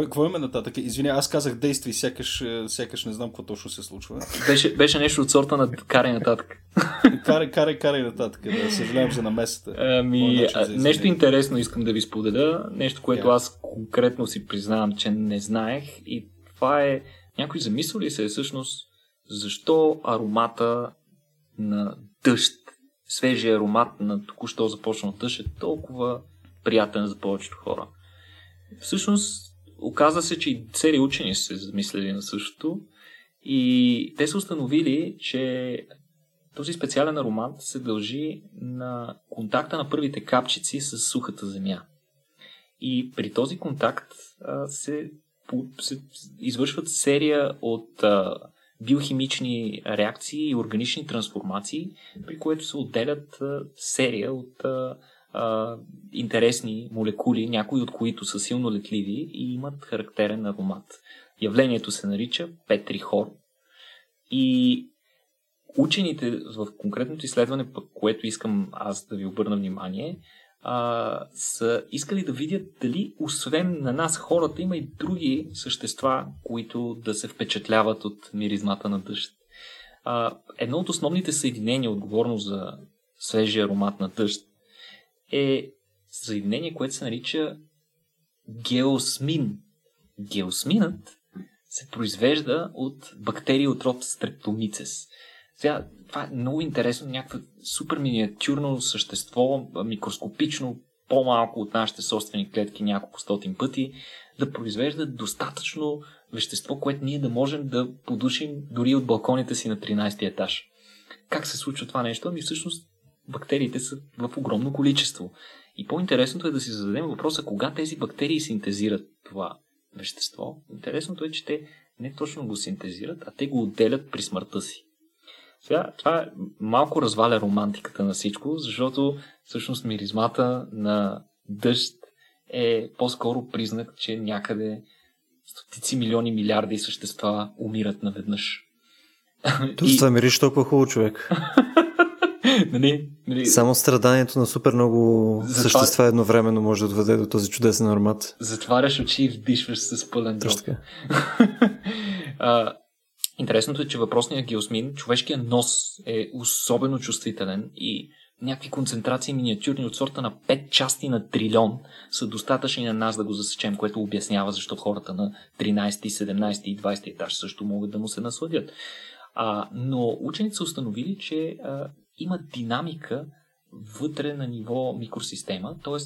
Какво, има нататък? Извиня, аз казах действий, сякаш, е, сякаш не знам какво точно се случва. Беше, беше нещо от сорта на карай нататък. карай, карай, карай нататък, да съжалявам за намесата. Ами, нещо интересно искам да ви споделя, нещо, което yeah. аз конкретно си признавам, че не знаех и това е, някой замисъл ли се е всъщност, защо аромата на дъжд, свежия аромат на току-що започнал дъжд е толкова приятен за повечето хора. Всъщност, Оказва се, че и цели учени са се замислили на същото и те са установили, че този специален аромат се дължи на контакта на първите капчици с сухата земя. И при този контакт а, се, се извършват серия от а, биохимични реакции и органични трансформации, при което се отделят а, серия от а, а, интересни молекули, някои от които са силно летливи и имат характерен аромат. Явлението се нарича петрихор и учените в конкретното изследване, което искам аз да ви обърна внимание, а, са искали да видят дали освен на нас хората има и други същества, които да се впечатляват от миризмата на дъжд. А, едно от основните съединения, отговорно за свежия аромат на дъжд, е съединение, което се нарича геосмин. Геосминът се произвежда от бактерии от род стрептомицес. Сега, това е много интересно, някакво супер миниатюрно същество, микроскопично, по-малко от нашите собствени клетки няколко стотин пъти, да произвежда достатъчно вещество, което ние да можем да подушим дори от балконите си на 13 етаж. Как се случва това нещо? Ами всъщност бактериите са в огромно количество. И по-интересното е да си зададем въпроса кога тези бактерии синтезират това вещество. Интересното е, че те не точно го синтезират, а те го отделят при смъртта си. Сега, това малко разваля романтиката на всичко, защото всъщност миризмата на дъжд е по-скоро признак, че някъде стотици милиони милиарди същества умират наведнъж. Това и... мириш толкова хубаво човек. нали, нали, Само страданието на супер много Затова- същества едновременно може да доведе до този чудесен аромат. затваряш очи и вдишваш с пълен дроб. Точно така. интересното е, че въпросният геосмин, човешкият нос е особено чувствителен и някакви концентрации миниатюрни от сорта на 5 части на трилион са достатъчни на нас да го засечем, което обяснява защо хората на 13, 17 и 20 етаж също могат да му се насладят. А, но учените са установили, че а, има динамика вътре на ниво микросистема, т.е.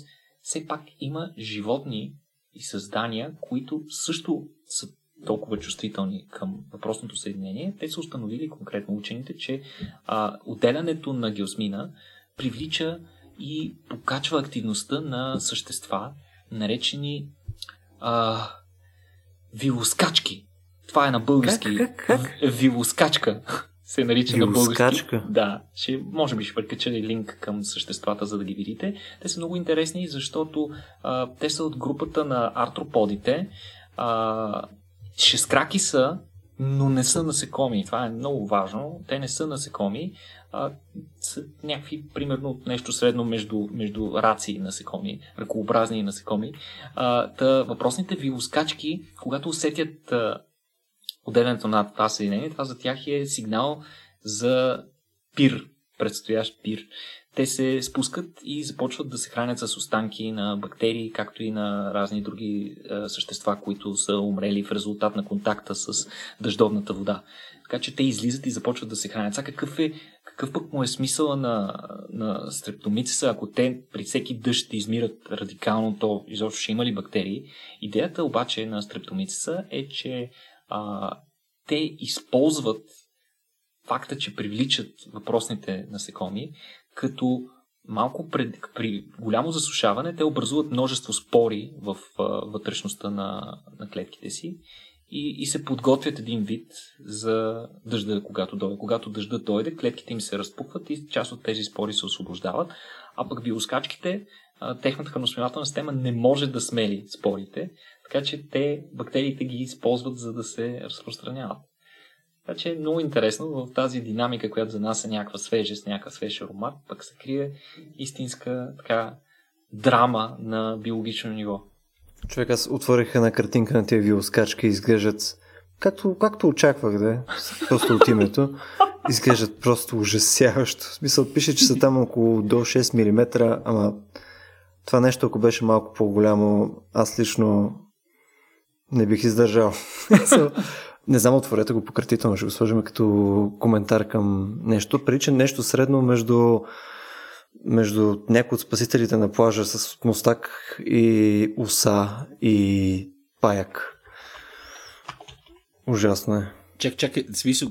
все пак има животни и създания, които също са толкова чувствителни към въпросното съединение. Те са установили конкретно учените, че а, отделянето на геосмина привлича и покачва активността на същества, наречени а, вилоскачки. Това е на български. Как, как, как? Вилоскачка се нарича на български. Вилоскачка? Да, ще, може би ще прекача и линк към съществата, за да ги видите. Те са много интересни, защото а, те са от групата на артроподите. А, шесткраки са, но не са насекоми. Това е много важно. Те не са насекоми, а са някакви, примерно, нещо средно между, между раци и насекоми, ръкообразни насекоми. А, та, въпросните вилоскачки, когато усетят а, отделянето на това съединение, това за тях е сигнал за пир, предстоящ пир. Те се спускат и започват да се хранят с останки на бактерии, както и на разни други е, същества, които са умрели в резултат на контакта с дъждовната вода. Така че те излизат и започват да се хранят. Сега какъв, е, какъв пък му е смисъла на, на стрептомициса, ако те при всеки дъжд измират радикално, то изобщо ще има ли бактерии? Идеята обаче на стрептомициса е, че а, те използват факта, че привличат въпросните насекоми, като малко пред, при голямо засушаване те образуват множество спори в а, вътрешността на, на клетките си и, и се подготвят един вид за дъжда, когато дойде. Когато дъждът дойде, клетките им се разпукват и част от тези спори се освобождават, а пък биоскачките, а, техната храносмилателна система не може да смели спорите, така че те, бактериите ги използват за да се разпространяват. Така че е много интересно в тази динамика, която за нас е някаква свежест, някакъв свеж аромат, пък се крие истинска така драма на биологично ниво. Човек, аз отворих една картинка на тези вилоскачки изглеждат както, както очаквах да е. Просто от името. Изглеждат просто ужасяващо. В смисъл, пише, че са там около до 6 мм, ама това нещо, ако беше малко по-голямо, аз лично не бих издържал. Не знам, отворете го пократително, ще го сложим като коментар към нещо. Прилича нещо средно между между някои от спасителите на плажа с мустак и уса и паяк. Ужасно е. Чак, чакай, смисъл,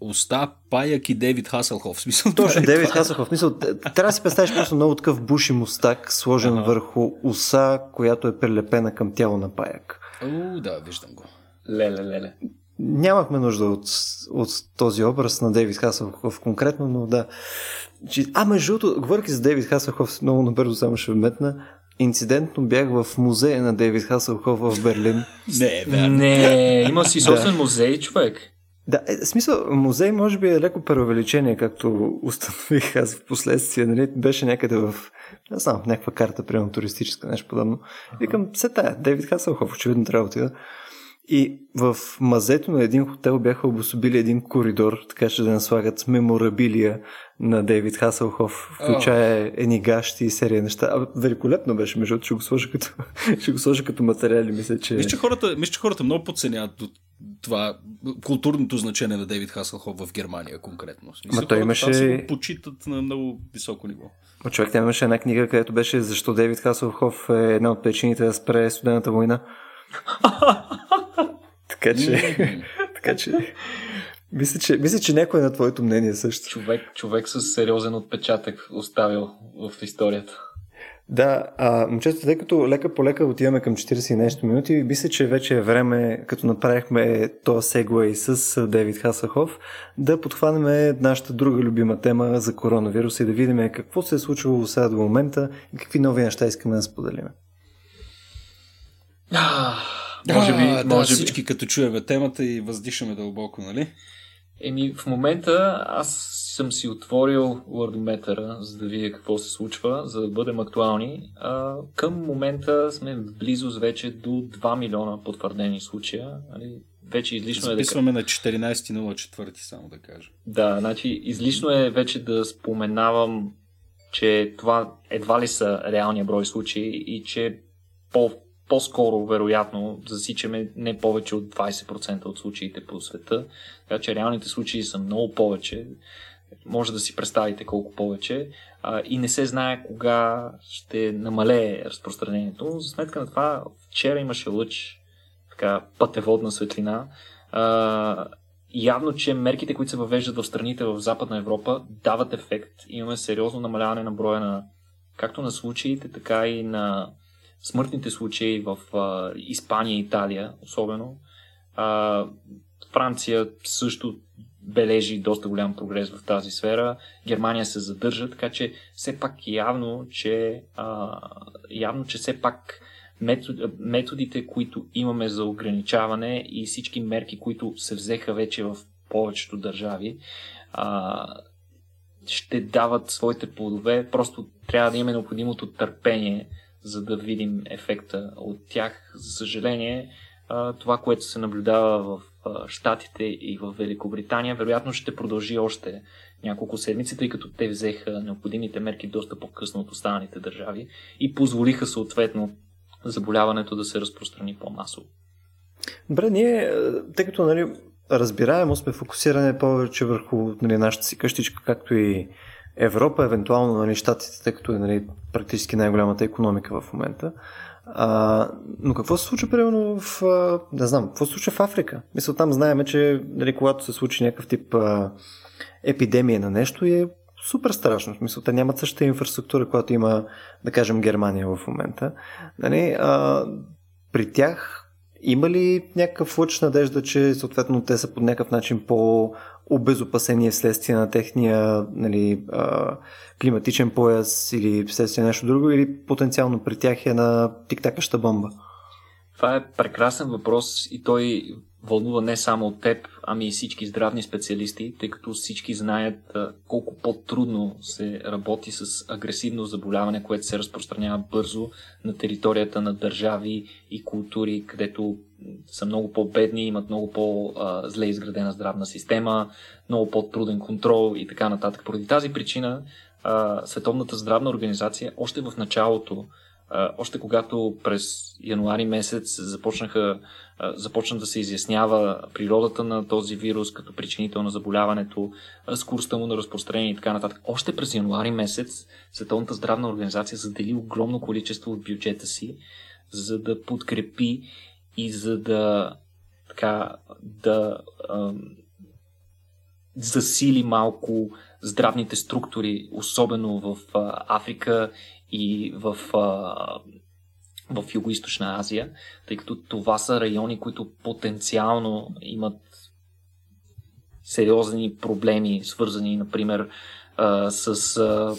уста, паяк и Дейвид Хаселхов. В смисъл, Точно, е Дейвид това. Мисъл, т- трябва да си представиш просто много такъв буши мустак, сложен Ага. върху уса, която е прилепена към тяло на паяк. О, да, виждам го. Леле, леле. Нямахме нужда от, от този образ на Дейвид Хасахов конкретно, но да. А, между другото, говоряки за Дейвид Хасахов, много набързо само ще вметна. Инцидентно бях в музея на Дейвид Хасахов в Берлин. Не, е вярно. Не, има си собствен музей, човек. Да, е, смисъл, музей може би е леко преувеличение, както установих аз в последствие. Нали? Беше някъде в, не знам, в някаква карта, примерно туристическа, нещо подобно. Викам, се тая, Дейвид Хасълхов, очевидно трябва да отида. И в мазето на един хотел бяха обособили един коридор, така че да наслагат меморабилия на Дейвид Хасълхов, включая едни гащи и серия неща. А, великолепно беше, между другото, ще го сложа като, ще го сложа като материали, мисля, че... Мисля, че хората, мисля, че хората много подценяват това културното значение на Дейвид Хаселхоф в Германия конкретно. Смисъл, Ма той имаше- се почитат на много високо ниво. Ма човек, там имаше една книга, където беше защо Дейвид Хасълхов е една от причините да спре студената война. така че, така че, мисля, че, мисля, че някой е на твоето мнение също. Човек, човек с сериозен отпечатък оставил в историята. Да, а, момчета, тъй като лека по лека отиваме към 40 и нещо минути, мисля, че вече е време, като направихме този сегуей с а, Дейвид Хасахов, да подхванем нашата друга любима тема за коронавирус и да видим какво се е случило сега до момента и какви нови неща искаме да споделим. А, може би, а, да, може би. всички като чуеме темата и въздишаме дълбоко, нали? Еми, в момента аз съм си отворил Wordometer, за да видя какво се случва, за да бъдем актуални. А, към момента сме в близост вече до 2 милиона потвърдени случая. Нали? Вече излишно Записваме е да... на 14.04, само да кажа. Да, значи излишно е вече да споменавам, че това едва ли са реалния брой случаи и че по по-скоро, вероятно, засичаме не повече от 20% от случаите по света. Така че реалните случаи са много повече. Може да си представите колко повече. А, и не се знае кога ще намалее разпространението. За сметка на това, вчера имаше лъч, така, пътеводна светлина. А, явно, че мерките, които се въвеждат в страните в Западна Европа, дават ефект. Имаме сериозно намаляване на броя на както на случаите, така и на смъртните случаи в а, Испания и Италия, особено. А, Франция също бележи доста голям прогрес в тази сфера. Германия се задържа, така че все пак явно, че, а, явно, че все пак метод, методите, които имаме за ограничаване и всички мерки, които се взеха вече в повечето държави, а, ще дават своите плодове. Просто трябва да имаме необходимото търпение за да видим ефекта от тях. За съжаление, това, което се наблюдава в Штатите и в Великобритания, вероятно ще продължи още няколко седмици, тъй като те взеха необходимите мерки доста по-късно от останалите държави и позволиха съответно заболяването да се разпространи по-масово. Добре, ние, тъй като нали, разбираемо сме фокусирани повече върху нали, нашата си къщичка, както и Европа, евентуално нали, Штатите, тъй като е нали, практически най-голямата економика в момента. А, но какво се случва, примерно, в... Не знам, какво се случва в Африка? Мисля, там знаеме, че нали, когато се случи някакъв тип а, епидемия на нещо е супер страшно. Смисъл, те нямат същата инфраструктура, която има, да кажем, Германия в момента. Нали, а, при тях има ли някакъв лъч надежда, че съответно те са по някакъв начин по обезопасени вследствие на техния нали, а, климатичен пояс или вследствие нещо друго, или потенциално при тях е на тиктакаща бомба? Това е прекрасен въпрос и той вълнува не само от теб, ами и всички здравни специалисти, тъй като всички знаят колко по-трудно се работи с агресивно заболяване, което се разпространява бързо на територията на държави и култури, където са много по-бедни, имат много по-зле изградена здравна система, много по-труден контрол и така нататък. Поради тази причина Световната здравна организация още в началото още когато през януари месец започнаха, започна да се изяснява природата на този вирус като причинител на заболяването, скоростта му на разпространение и така нататък. Още през януари месец Световната здравна организация задели огромно количество от бюджета си, за да подкрепи и за да така да ам, засили малко здравните структури, особено в а, Африка и в, а, в Юго-Источна Азия, тъй като това са райони, които потенциално имат сериозни проблеми, свързани, например, а, с, а,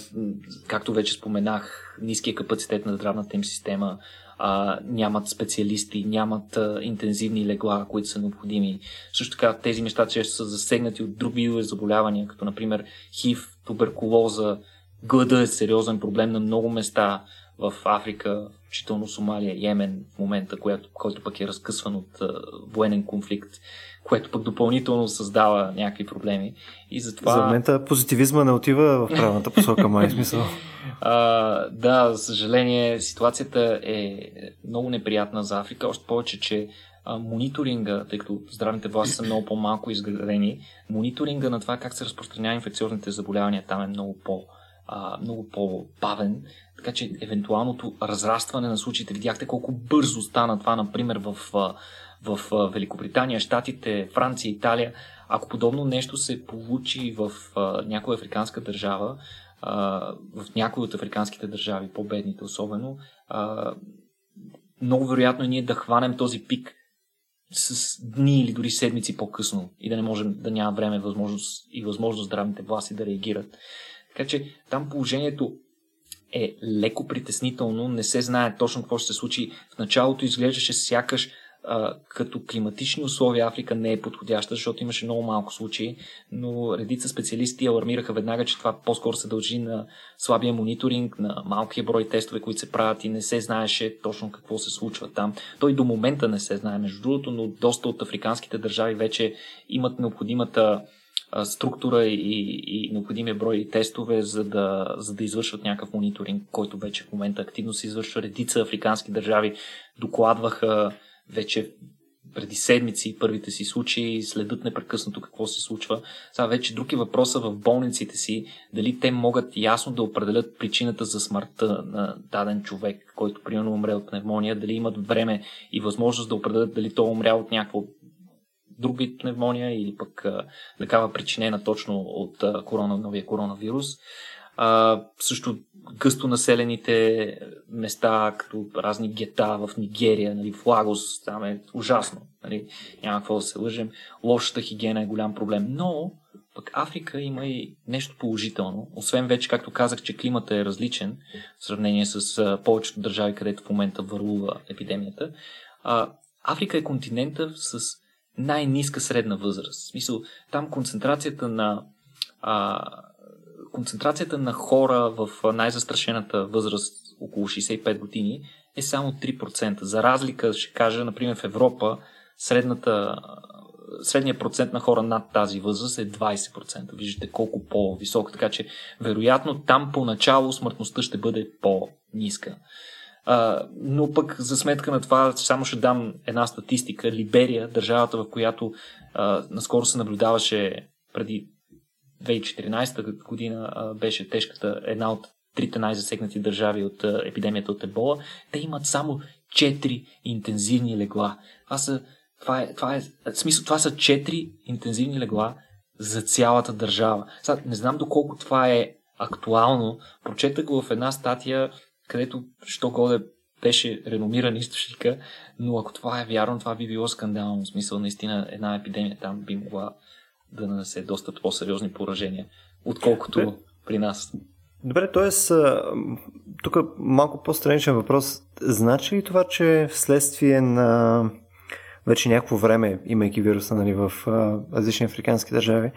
както вече споменах, ниския капацитет на здравната им система, а, нямат специалисти, нямат а, интензивни легла, които са необходими. Също така тези неща често са засегнати от други заболявания, като например ХИВ, туберкулоза, глада е сериозен проблем на много места в Африка, включително Сомалия, Йемен в момента, която, който пък е разкъсван от а, военен конфликт, което пък допълнително създава някакви проблеми. И затова... За момента позитивизма не отива в правилната посока, май смисъл. А, да, за съжаление, ситуацията е много неприятна за Африка, още повече, че а, мониторинга, тъй като здравните власти са много по-малко изградени, мониторинга на това как се разпространява инфекциозните заболявания там е много по- а, много по-бавен, така че евентуалното разрастване на случаите, видяхте колко бързо стана това, например, в, в, Великобритания, Штатите, Франция, Италия. Ако подобно нещо се получи в а, някоя африканска държава, а, в някои от африканските държави, по-бедните особено, а, много вероятно е ние да хванем този пик с дни или дори седмици по-късно и да не можем да няма време възможност и възможност здравните власти да реагират. Така че там положението е леко притеснително, не се знае точно какво ще се случи. В началото изглеждаше сякаш а, като климатични условия Африка не е подходяща, защото имаше много малко случаи, но редица специалисти алармираха веднага, че това по-скоро се дължи на слабия мониторинг, на малкия брой тестове, които се правят и не се знаеше точно какво се случва там. Той до момента не се знае, между другото, но доста от африканските държави вече имат необходимата структура и, и необходимия брой тестове, за да, за да извършват някакъв мониторинг, който вече в момента активно се извършва. Редица африкански държави докладваха вече преди седмици първите си случаи, следят непрекъснато какво се случва. Сега вече други въпроса в болниците си, дали те могат ясно да определят причината за смъртта на даден човек, който примерно умре от пневмония, дали имат време и възможност да определят дали той е умрял от някакво друг вид пневмония или пък такава причинена точно от а, корона, новия коронавирус. А, също гъсто населените места, като разни гета в Нигерия, нали, в Лагос, там е ужасно. Нали, няма какво да се лъжем. Лошата хигиена е голям проблем. Но пък Африка има и нещо положително. Освен вече, както казах, че климата е различен в сравнение с повечето държави, където в момента върлува епидемията. Африка е континента с най-ниска средна възраст. В смисъл, там концентрацията на а, концентрацията на хора в най-застрашената възраст около 65 години е само 3%. За разлика, ще кажа, например в Европа, средната, средният процент на хора над тази възраст е 20%. Виждате колко по-висок, така че вероятно там поначало смъртността ще бъде по-ниска. Но пък за сметка на това само ще дам една статистика. Либерия, държавата, в която а, наскоро се наблюдаваше преди 2014 година а, беше тежката, една от трите най-засегнати държави от а, епидемията от ебола, те имат само 4 интензивни легла. Това са, това е, това е, смисъл, това са 4 интензивни легла за цялата държава. Сега, не знам доколко това е актуално. Прочетах го в една статия където що годе беше реномиран източника, но ако това е вярно, това би било скандално. В смисъл, наистина, една епидемия там би могла да нанесе доста по-сериозни поражения, отколкото Добре. при нас. Добре, т.е. тук малко по-страничен въпрос. Значи ли това, че вследствие на вече някакво време, имайки вируса нали, в различни африкански държави,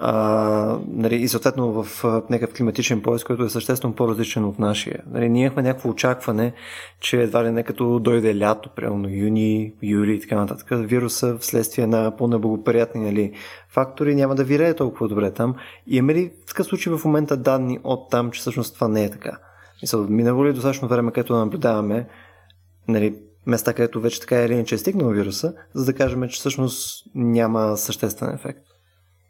а, нали, и съответно в някакъв климатичен пояс, който е съществено по-различен от нашия. Нали, ние имахме някакво очакване, че едва ли не като дойде лято, примерно юни, юли и така нататък, вируса вследствие на по-неблагоприятни нали, фактори няма да вирее толкова добре там. И има ли в такъв случай в момента данни от там, че всъщност това не е така? Мисъл, минало ли е достатъчно време, където наблюдаваме нали, места, където вече така или иначе е стигнал вируса, за да кажем, че всъщност няма съществен ефект?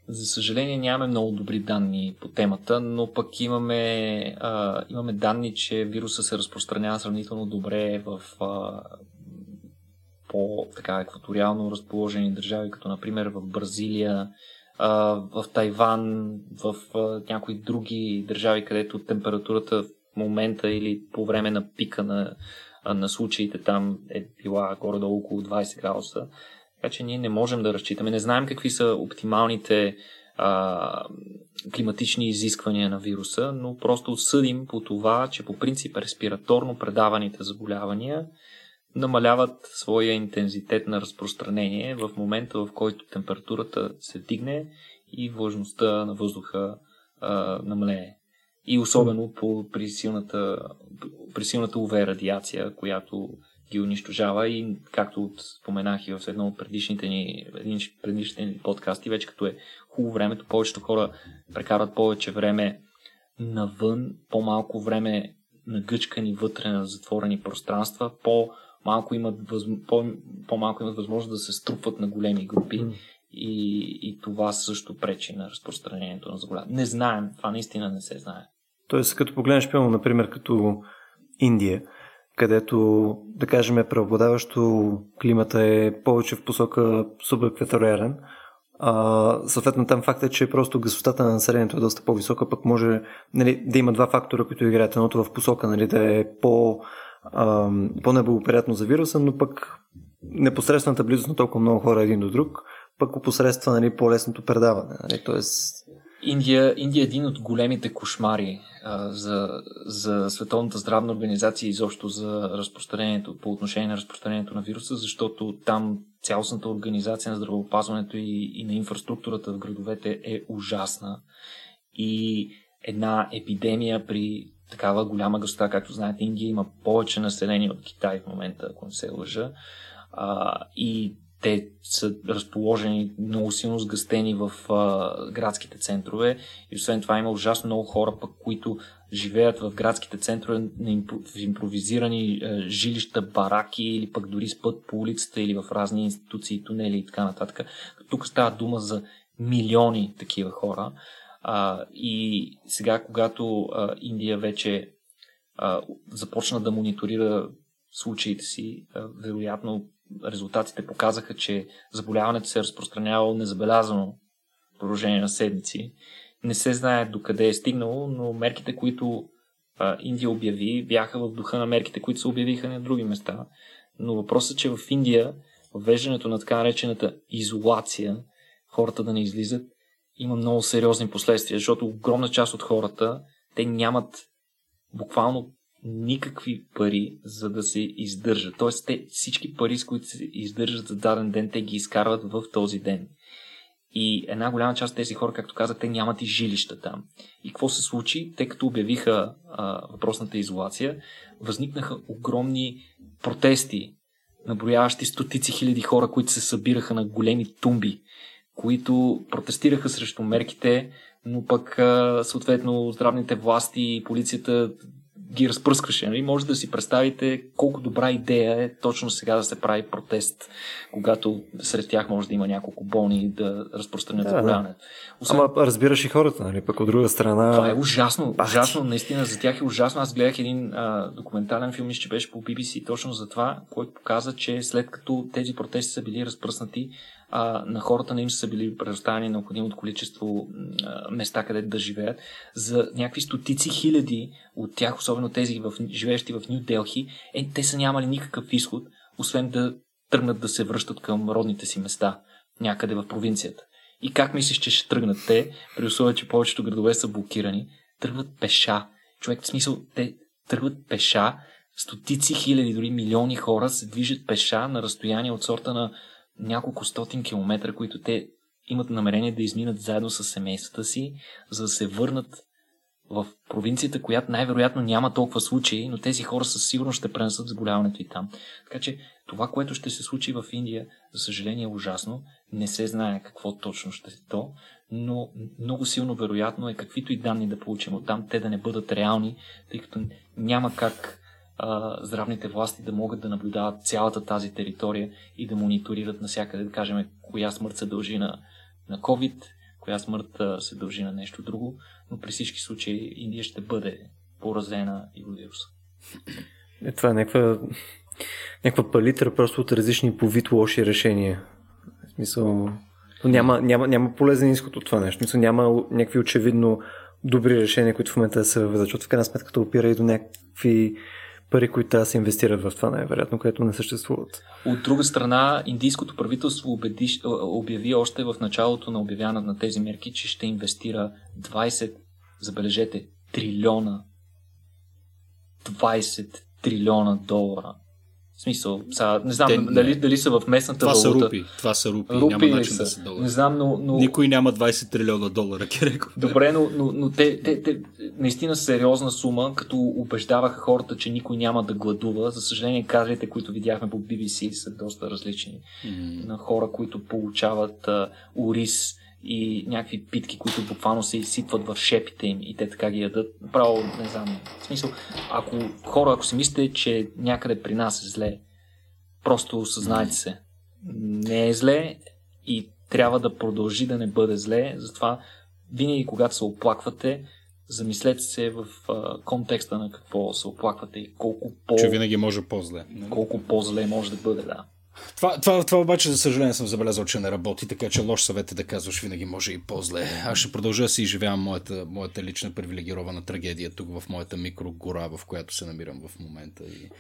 За съжаление нямаме много добри данни по темата, но пък имаме, а, имаме данни, че вируса се разпространява сравнително добре в а, по така екваториално разположени държави, като например в Бразилия, а, в Тайван, в а, някои други държави, където температурата в момента или по време на пика на, на случаите там е била горе-долу около 20 градуса. Така че ние не можем да разчитаме. Не знаем какви са оптималните а, климатични изисквания на вируса, но просто съдим по това, че по принцип респираторно предаваните заболявания намаляват своя интензитет на разпространение в момента, в който температурата се дигне и влажността на въздуха а, намалее. И особено по, при, силната, при силната UV радиация, която ги унищожава и както споменах и в едно от предишните ни, предишните ни подкасти, вече като е хубаво времето, повечето хора прекарват повече време навън, по-малко време нагъчкани вътре на затворени пространства, по-малко имат, възм... по- по-малко имат възможност да се струпват на големи групи mm. и, и това също пречи на разпространението на заболяване. Не знаем, това наистина не се знае. Тоест, като погледнеш, пълно, например, като Индия, където, да кажем, преобладаващо климата е повече в посока субекваториален. А, съответно, там факт е, че просто гъстотата на населението е доста по-висока, пък може нали, да има два фактора, които играят. Едното в посока нали, да е по, а, по-неблагоприятно за вируса, но пък непосредствената близост на толкова много хора един до друг, пък опосредства нали, по-лесното предаване. Нали, тоест, Индия, Индия е един от големите кошмари а, за, за Световната здравна организация и изобщо за разпространението, по отношение на разпространението на вируса, защото там цялостната организация на здравеопазването и, и на инфраструктурата в градовете е ужасна. И една епидемия при такава голяма гъстота, както знаете, Индия има повече население от Китай в момента, ако не се лъжа. А, и те са разположени много силно сгъстени в а, градските центрове и освен това има ужасно много хора, пък, които живеят в градските центрове в импровизирани а, жилища, бараки или пък дори спът по улицата или в разни институции, тунели и така нататък. Тук става дума за милиони такива хора. А, и сега, когато а, Индия вече а, започна да мониторира случаите си, а, вероятно резултатите показаха, че заболяването се е разпространявало незабелязано в продължение на седмици. Не се знае докъде е стигнало, но мерките, които а, Индия обяви, бяха в духа на мерките, които се обявиха на други места. Но въпросът е, че в Индия въвеждането на така наречената изолация, хората да не излизат, има много сериозни последствия, защото огромна част от хората, те нямат буквално никакви пари, за да се издържат. Тоест, те, всички пари, с които се издържат за даден ден, те ги изкарват в този ден. И една голяма част от тези хора, както казах, те нямат и жилища там. И какво се случи? Тъй като обявиха а, въпросната изолация, възникнаха огромни протести, наброяващи стотици хиляди хора, които се събираха на големи тумби, които протестираха срещу мерките, но пък съответно здравните власти и полицията ги разпръскаше. Нали? Може да си представите колко добра идея е точно сега да се прави протест, когато сред тях може да има няколко болни да разпространят да, заболяването. Освен... Ама разбираш и хората, нали? пък от друга страна... Това е ужасно, Бахти. ужасно, наистина за тях е ужасно. Аз гледах един а, документален филм, че беше по BBC точно за това, който показа, че след като тези протести са били разпръснати, а, на хората не им са били предоставени необходимото количество а, места, където да живеят. За някакви стотици хиляди от тях, особено тези в, живеещи в Нью Делхи, е, те са нямали никакъв изход, освен да тръгнат да се връщат към родните си места, някъде в провинцията. И как мислиш, че ще тръгнат те, при условие, че повечето градове са блокирани? Тръгват пеша. Човек, в смисъл, те тръгват пеша, стотици хиляди, дори милиони хора се движат пеша на разстояние от сорта на няколко стотин километра, които те имат намерение да изминат заедно с семействата си, за да се върнат в провинцията, която най-вероятно няма толкова случаи, но тези хора със сигурност ще пренесат заболяването и там. Така че това, което ще се случи в Индия, за съжаление е ужасно. Не се знае какво точно ще е то, но много силно вероятно е каквито и данни да получим от там, те да не бъдат реални, тъй като няма как а, здравните власти да могат да наблюдават цялата тази територия и да мониторират навсякъде, да кажем, коя смърт се дължи на, на COVID, коя смърт а, се дължи на нещо друго, но при всички случаи Индия ще бъде поразена и от вируса. Е, това е някаква, някаква палитра просто от различни по вид лоши решения. В смисъл, няма, няма, няма полезен изход от това нещо. Смисъл, няма някакви очевидно добри решения, които в момента да се въведат, защото в крайна сметка опира и до някакви пари, които се инвестират в това, най-вероятно, което не съществуват. От друга страна, индийското правителство убеди, обяви още в началото на обявяването на тези мерки, че ще инвестира 20, забележете, трилиона 20 трилиона долара в смисъл, сега, не знам Те, дали, дали са в местната това валута. Са рупи. Това са рупи. рупи няма начин са. да са долари. Не знам, но, но... Никой няма 20 трилиона долара, Кереко. Добре, но, но, но те, те, те, наистина сериозна сума, като убеждаваха хората, че никой няма да гладува. За съжаление, кадрите, които видяхме по BBC, са доста различни. Mm. На хора, които получават а, ориз и някакви питки, които буквално се изсипват в шепите им и те така ги ядат. Право, не знам. В смисъл, ако хора, ако си мислите, че някъде при нас е зле, просто осъзнайте се. Не е зле и трябва да продължи да не бъде зле, затова винаги когато се оплаквате, замислете се в а, контекста на какво се оплаквате и колко по... Че винаги може по-зле. Колко по-зле може да бъде, да. Това, това, това обаче, за съжаление, съм забелязал, че не работи, така че лош съвет е да казваш винаги може и по-зле. Аз ще продължа да си изживявам моята, моята лична привилегирована трагедия тук в моята микрогора, в която се намирам в момента. И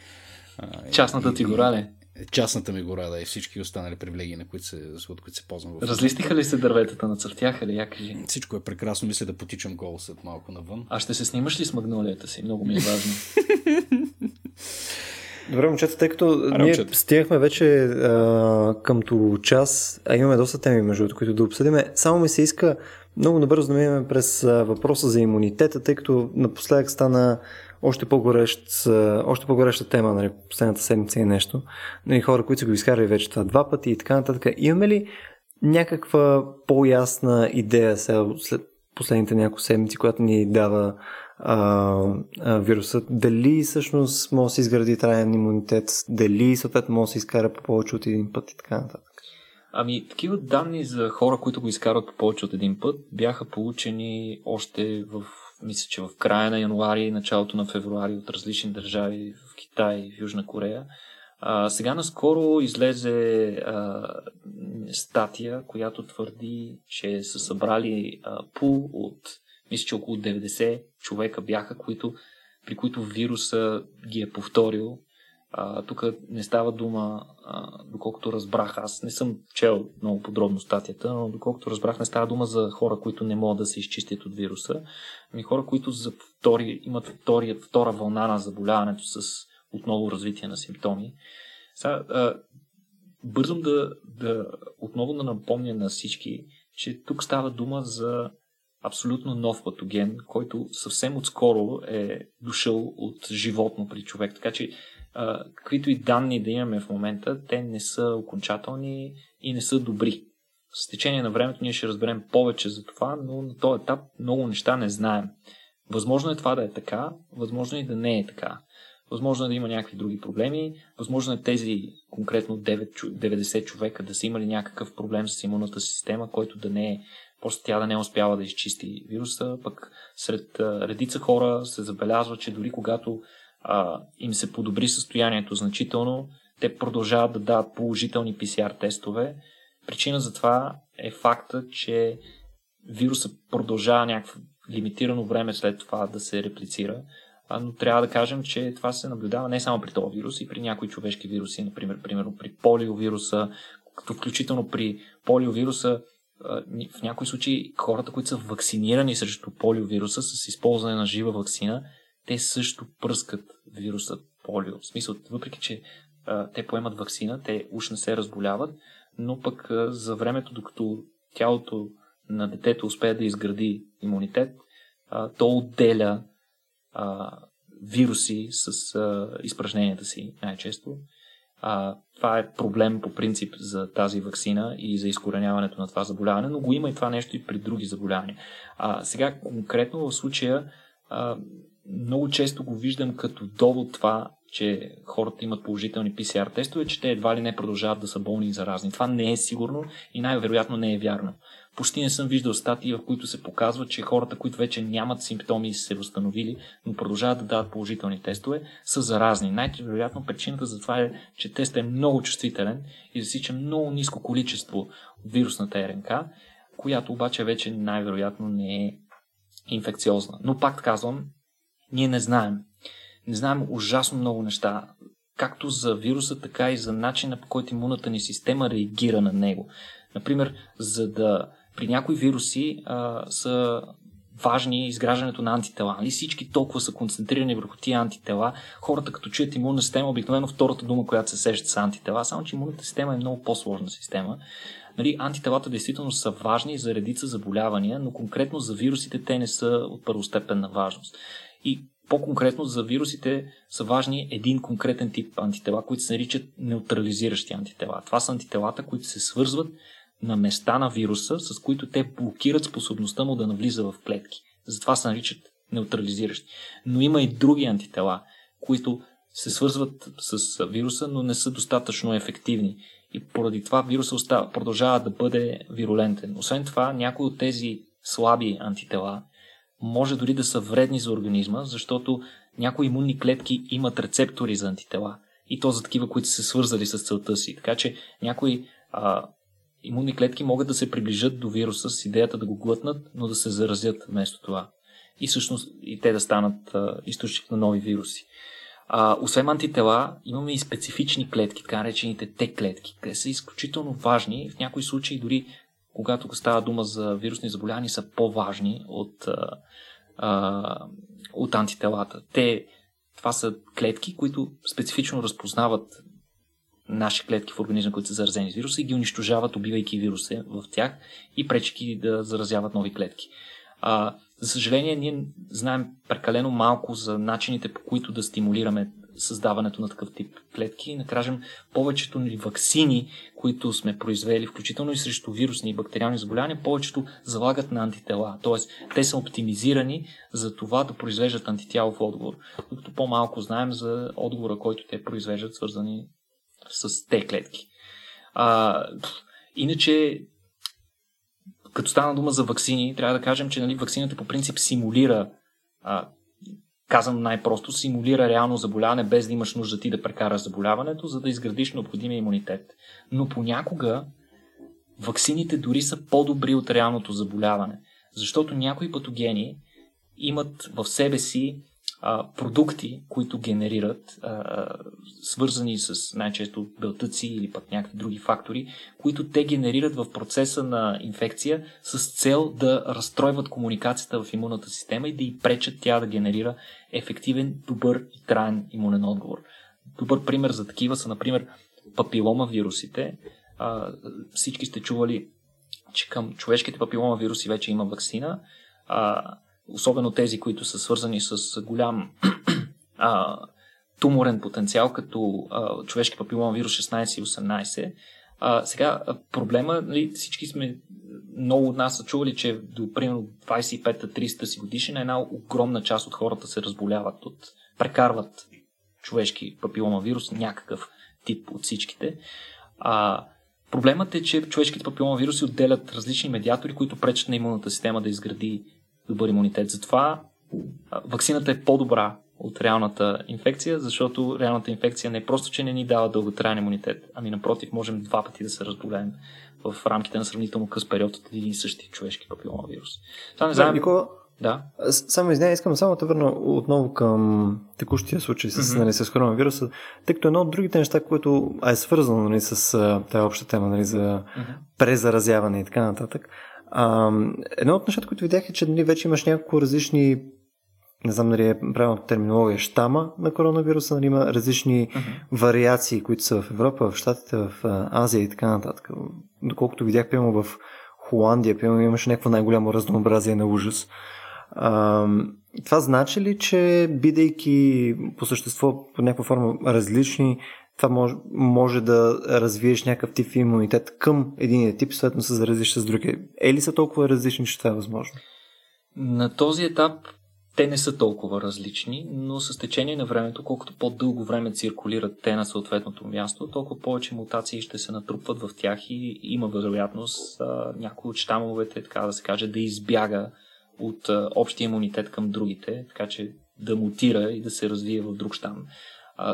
Частната ти гора ли? Частната ми гора, да, и всички останали привилегии, на които се, от които се ползвам. В... Разлистиха ли се дърветата, църтяха ли, я кажи? Всичко е прекрасно, мисля да потичам гол след малко навън. А ще се снимаш ли с магнолията си? Много ми е важно. Добре, момчета, тъй като а, ние стигнахме вече а, къмто час, а имаме доста теми, между другото, които да обсъдиме, само ми се иска много набързо да минем през а, въпроса за имунитета, тъй като напоследък стана още, по-горещ, още по-гореща тема, нали, последната седмица и нещо. Нали, хора, които са го изкарали вече това два пъти и така нататък. Имаме ли някаква по-ясна идея сега, след последните няколко седмици, която ни дава а, а, вирусът, дали всъщност може да се изгради траен имунитет, дали съответно може да се изкара по повече от един път и така нататък. Ами, такива данни за хора, които го изкарват по повече от един път, бяха получени още в, мисля, че в края на януари началото на февруари от различни държави в Китай и в Южна Корея. А, сега наскоро излезе а, статия, която твърди, че са събрали а, пул от мисля, че около 90 човека бяха, които, при които вируса ги е повторил. Тук не става дума, а, доколкото разбрах, аз не съм чел много подробно статията, но доколкото разбрах, не става дума за хора, които не могат да се изчистят от вируса, ами хора, които за втори, имат втори, втора вълна на заболяването с отново развитие на симптоми. Сега, а, бързам да, да отново да напомня на всички, че тук става дума за абсолютно нов патоген, който съвсем отскоро е дошъл от животно при човек. Така че, а, каквито и данни да имаме в момента, те не са окончателни и не са добри. С течение на времето ние ще разберем повече за това, но на този етап много неща не знаем. Възможно е това да е така, възможно е и да не е така. Възможно е да има някакви други проблеми, възможно е тези конкретно 9, 90 човека да са имали някакъв проблем с имунната система, който да не е Просто тя да не успява да изчисти вируса, пък сред редица хора се забелязва, че дори когато а, им се подобри състоянието значително, те продължават да дават положителни PCR тестове. Причина за това е факта, че вируса продължава някакво лимитирано време след това да се реплицира, но трябва да кажем, че това се наблюдава не само при този вирус, и при някои човешки вируси, например, примерно при полиовируса, като включително при полиовируса в някои случаи хората, които са вакцинирани срещу полиовируса с използване на жива вакцина, те също пръскат вируса полио. В смисъл, въпреки, че а, те поемат вакцина, те уж не се разболяват, но пък а, за времето, докато тялото на детето успее да изгради имунитет, а, то отделя а, вируси с а, изпражненията си най-често а, това е проблем по принцип за тази вакцина и за изкореняването на това заболяване, но го има и това нещо и при други заболявания. А, сега конкретно в случая а, много често го виждам като довод това, че хората имат положителни PCR тестове, че те едва ли не продължават да са болни и заразни. Това не е сигурно и най-вероятно не е вярно. Почти не съм виждал статии, в които се показва, че хората, които вече нямат симптоми и се възстановили, но продължават да дават положителни тестове, са заразни. Най-вероятно причината за това е, че тестът е много чувствителен и засича много ниско количество от вирусната РНК, която обаче вече най-вероятно не е инфекциозна. Но пак казвам, ние не знаем. Не знаем ужасно много неща, както за вируса, така и за начина по който имунната ни система реагира на него. Например, за да при някои вируси а, са важни изграждането на антитела. Нали всички толкова са концентрирани върху тия антитела. Хората като чуят имунна система, обикновено втората дума, която се сеща са антитела, само че имунната система е много по-сложна система. Нали, антителата действително са важни за редица заболявания, но конкретно за вирусите те не са от първостепенна важност. И по-конкретно за вирусите са важни един конкретен тип антитела, които се наричат неутрализиращи антитела. Това са антителата, които се свързват на места на вируса, с които те блокират способността му да навлиза в клетки. Затова се наричат неутрализиращи. Но има и други антитела, които се свързват с вируса, но не са достатъчно ефективни. И поради това вируса остава, продължава да бъде вирулентен. Освен това, някои от тези слаби антитела може дори да са вредни за организма, защото някои имунни клетки имат рецептори за антитела. И то за такива, които са свързали с целта си. Така че някои а, имунни клетки могат да се приближат до вируса с идеята да го глътнат, но да се заразят вместо това. И всъщност и те да станат а, източник на нови вируси. А, освен антитела, имаме и специфични клетки, така наречените Т клетки. Те са изключително важни. В някои случаи дори когато става дума за вирусни заболявания, са по-важни от, а, а, от антителата. Те, това са клетки, които специфично разпознават наши клетки в организма, които са заразени с вируса и ги унищожават, убивайки вируса в тях и пречки да заразяват нови клетки. А, за съжаление, ние знаем прекалено малко за начините по които да стимулираме създаването на такъв тип клетки. Да кажем, повечето ни вакцини, които сме произвели, включително и срещу вирусни и бактериални заболявания, повечето залагат на антитела. Тоест, те са оптимизирани за това да произвеждат антитялов отговор. Докато по-малко знаем за отговора, който те произвеждат, свързани с те клетки. А, иначе, като стана дума за вакцини, трябва да кажем, че нали, вакцината по принцип симулира а, казвам най-просто, симулира реално заболяване, без да имаш нужда ти да прекараш заболяването, за да изградиш необходимия имунитет. Но понякога ваксините дори са по-добри от реалното заболяване, защото някои патогени имат в себе си а, продукти, които генерират, а, свързани с най-често белтъци или пък някакви други фактори, които те генерират в процеса на инфекция с цел да разстройват комуникацията в имунната система и да й пречат тя да генерира ефективен, добър и траен имунен отговор. Добър пример за такива са, например, папилома вирусите. А, всички сте чували, че към човешките папилома вируси вече има вакцина. А, особено тези, които са свързани с голям а, туморен потенциал, като а, човешки папилон вирус 16 и 18. А, сега проблема, нали, всички сме, много от нас са чували, че до примерно 25-30 си годишна една огромна част от хората се разболяват от, прекарват човешки папилома вирус, някакъв тип от всичките. А, проблемът е, че човешките папилома вируси отделят различни медиатори, които пречат на имунната система да изгради добър имунитет. Затова вакцината е по-добра от реалната инфекция, защото реалната инфекция не е просто, че не ни дава дълготраен имунитет, ами напротив, можем два пъти да се разболеем в рамките на сравнително къс период от един и същи човешки папилома вирус. Това не знаем... Никола, да. Само извиня, искам само да върна отново към текущия случай с, mm-hmm. нали, с коронавируса, тъй като едно от другите неща, което е свързано нали, с тази обща тема нали, за mm-hmm. презаразяване и така нататък, а, едно от нещата, които видях е, че нали, вече имаш няколко различни не знам дали е правилната терминология, щама на коронавируса, нали, има различни uh-huh. вариации, които са в Европа, в Штатите, в Азия и така нататък. Доколкото видях, пълно в Холандия, пълно имаше някакво най-голямо разнообразие на ужас. А, това значи ли, че бидейки по същество по някаква форма различни, това може, може да развиеш някакъв тип имунитет към един тип, съответно се заразиш с другия. Е ли са толкова различни, че това е възможно? На този етап те не са толкова различни, но с течение на времето, колкото по-дълго време циркулират те на съответното място, толкова повече мутации ще се натрупват в тях и има вероятност а, някой от щамовете, така да се каже, да избяга от общия имунитет към другите, така че да мутира и да се развие в друг щам.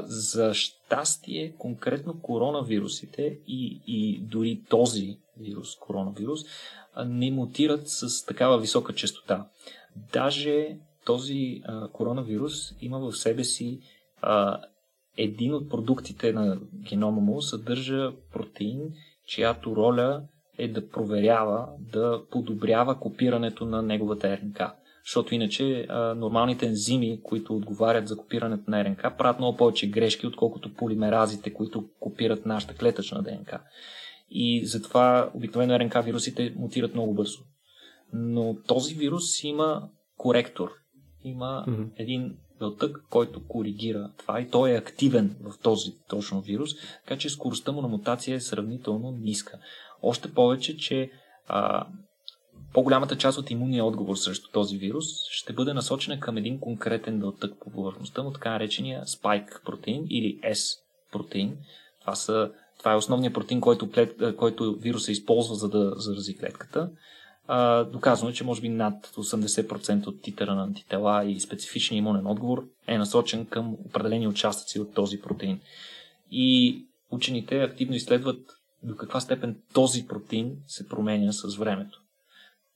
За щастие, конкретно коронавирусите и, и дори този вирус, коронавирус, не мутират с такава висока частота. Даже този а, коронавирус има в себе си а, един от продуктите на генома му съдържа протеин, чиято роля е да проверява, да подобрява копирането на неговата РНК. Защото иначе а, нормалните ензими, които отговарят за копирането на РНК, правят много повече грешки, отколкото полимеразите, които копират нашата клетъчна ДНК. И затова обикновено РНК вирусите мутират много бързо. Но този вирус има коректор, има mm-hmm. един белтък, който коригира това и той е активен в този точно вирус, така че скоростта му на мутация е сравнително ниска. Още повече, че а, по-голямата част от имунния отговор срещу този вирус ще бъде насочена към един конкретен белтък по повърхността му, така наречения спайк протеин или S протеин. Това, това е основният протеин, който, клет, който вируса използва за да зарази клетката а, доказано е, че може би над 80% от титъра на антитела и специфичния имунен отговор е насочен към определени участъци от този протеин. И учените активно изследват до каква степен този протеин се променя с времето.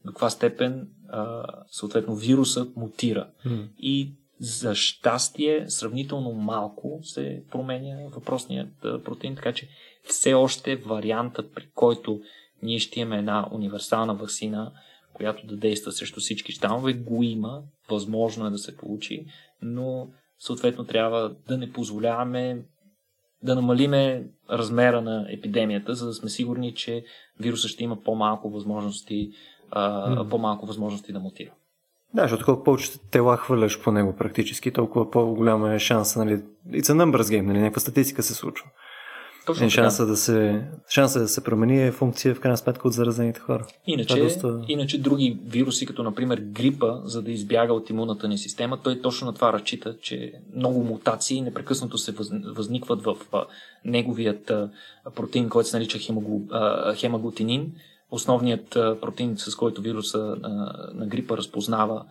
До каква степен, а, съответно, вирусът мутира. Mm. И За щастие, сравнително малко се променя въпросният протеин, така че все още вариантът, при който ние ще имаме една универсална вакцина, която да действа срещу всички щамове, го има, възможно е да се получи, но съответно трябва да не позволяваме да намалиме размера на епидемията, за да сме сигурни, че вируса ще има по-малко възможности, а, mm. по-малко възможности да мутира. Да, защото колко повече тела хвърляш по него практически, толкова по-голяма е шанса, нали, it's a numbers game, нали, някаква статистика се случва. Точно е, шанса, да се, шанса да се промени е функция в крайна сметка от заразените хора. Иначе, е доста... иначе други вируси, като например грипа, за да избяга от имунната ни система, той точно на това разчита, че много мутации непрекъснато се възникват в неговият протеин, който се нарича хемаглутинин, основният протеин, с който вируса на грипа разпознава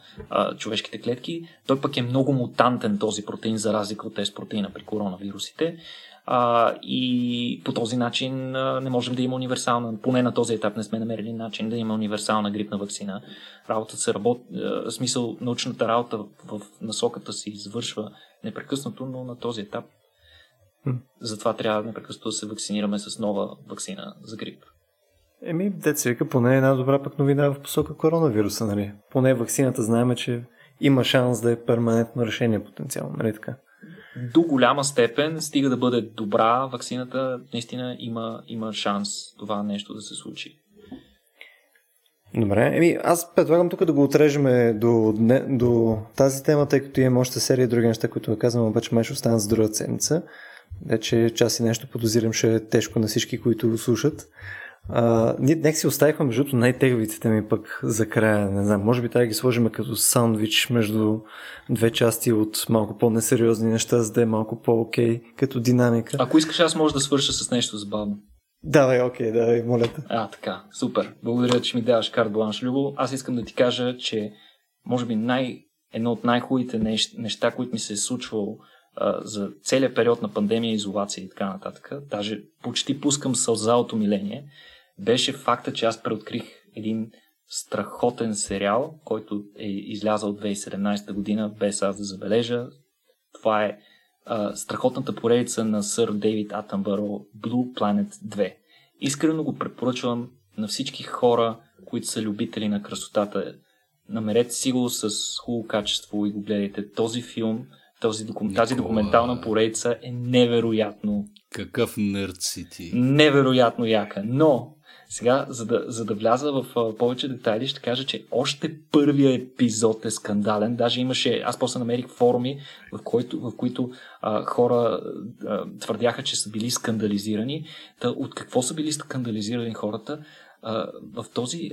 човешките клетки. Той пък е много мутантен този протеин, за разлика от тези протеина при коронавирусите а, и по този начин а, не можем да има универсална, поне на този етап не сме намерили начин да има универсална грипна вакцина. Работата се работи, смисъл научната работа в насоката се извършва непрекъснато, но на този етап затова трябва непрекъснато да се вакцинираме с нова вакцина за грип. Еми, деца вика, поне една добра пък новина в посока коронавируса, нали? Поне вакцината знаеме, че има шанс да е перманентно решение потенциално, нали така? до голяма степен, стига да бъде добра вакцината, наистина има, има шанс това нещо да се случи. Добре, еми аз предлагам тук да го отрежем до, до тази тема, тъй като имам още серия други неща, които да казвам, обаче май ще останат за другата седмица. Вече час и нещо подозирам, ще е тежко на всички, които слушат. А, ние нека си оставихме между най-теглите теми пък за края. Не знам, може би трябва да ги сложим като сандвич между две части от малко по-несериозни неща, за да е малко по-окей като динамика. Ако искаш, аз може да свърша с нещо забавно. Давай, окей, давай, моля те. А, така, супер. Благодаря, че ми даваш карт бланш, Любо. Аз искам да ти кажа, че може би най- едно от най-хубавите неща, които ми се е случвало а, за целият период на пандемия, изолация и така нататък, даже почти пускам сълза от умиление, беше факта, че аз преоткрих един страхотен сериал, който е излязъл от 2017 година, без аз да забележа. Това е а, страхотната поредица на сър Дейвид Атънбъро Blue Planet 2. Искрено го препоръчвам на всички хора, които са любители на красотата. Намерете си го с хубаво качество и го гледайте. Този филм, този докум... тази документална поредица е невероятно. Какъв нърд си ти? Невероятно яка. Но сега, за да, за да вляза в а, повече детайли, ще кажа, че още първия епизод е скандален. Даже имаше, аз после намерих форуми, в, който, в които а, хора а, твърдяха, че са били скандализирани. Та, от какво са били скандализирани хората? в, този,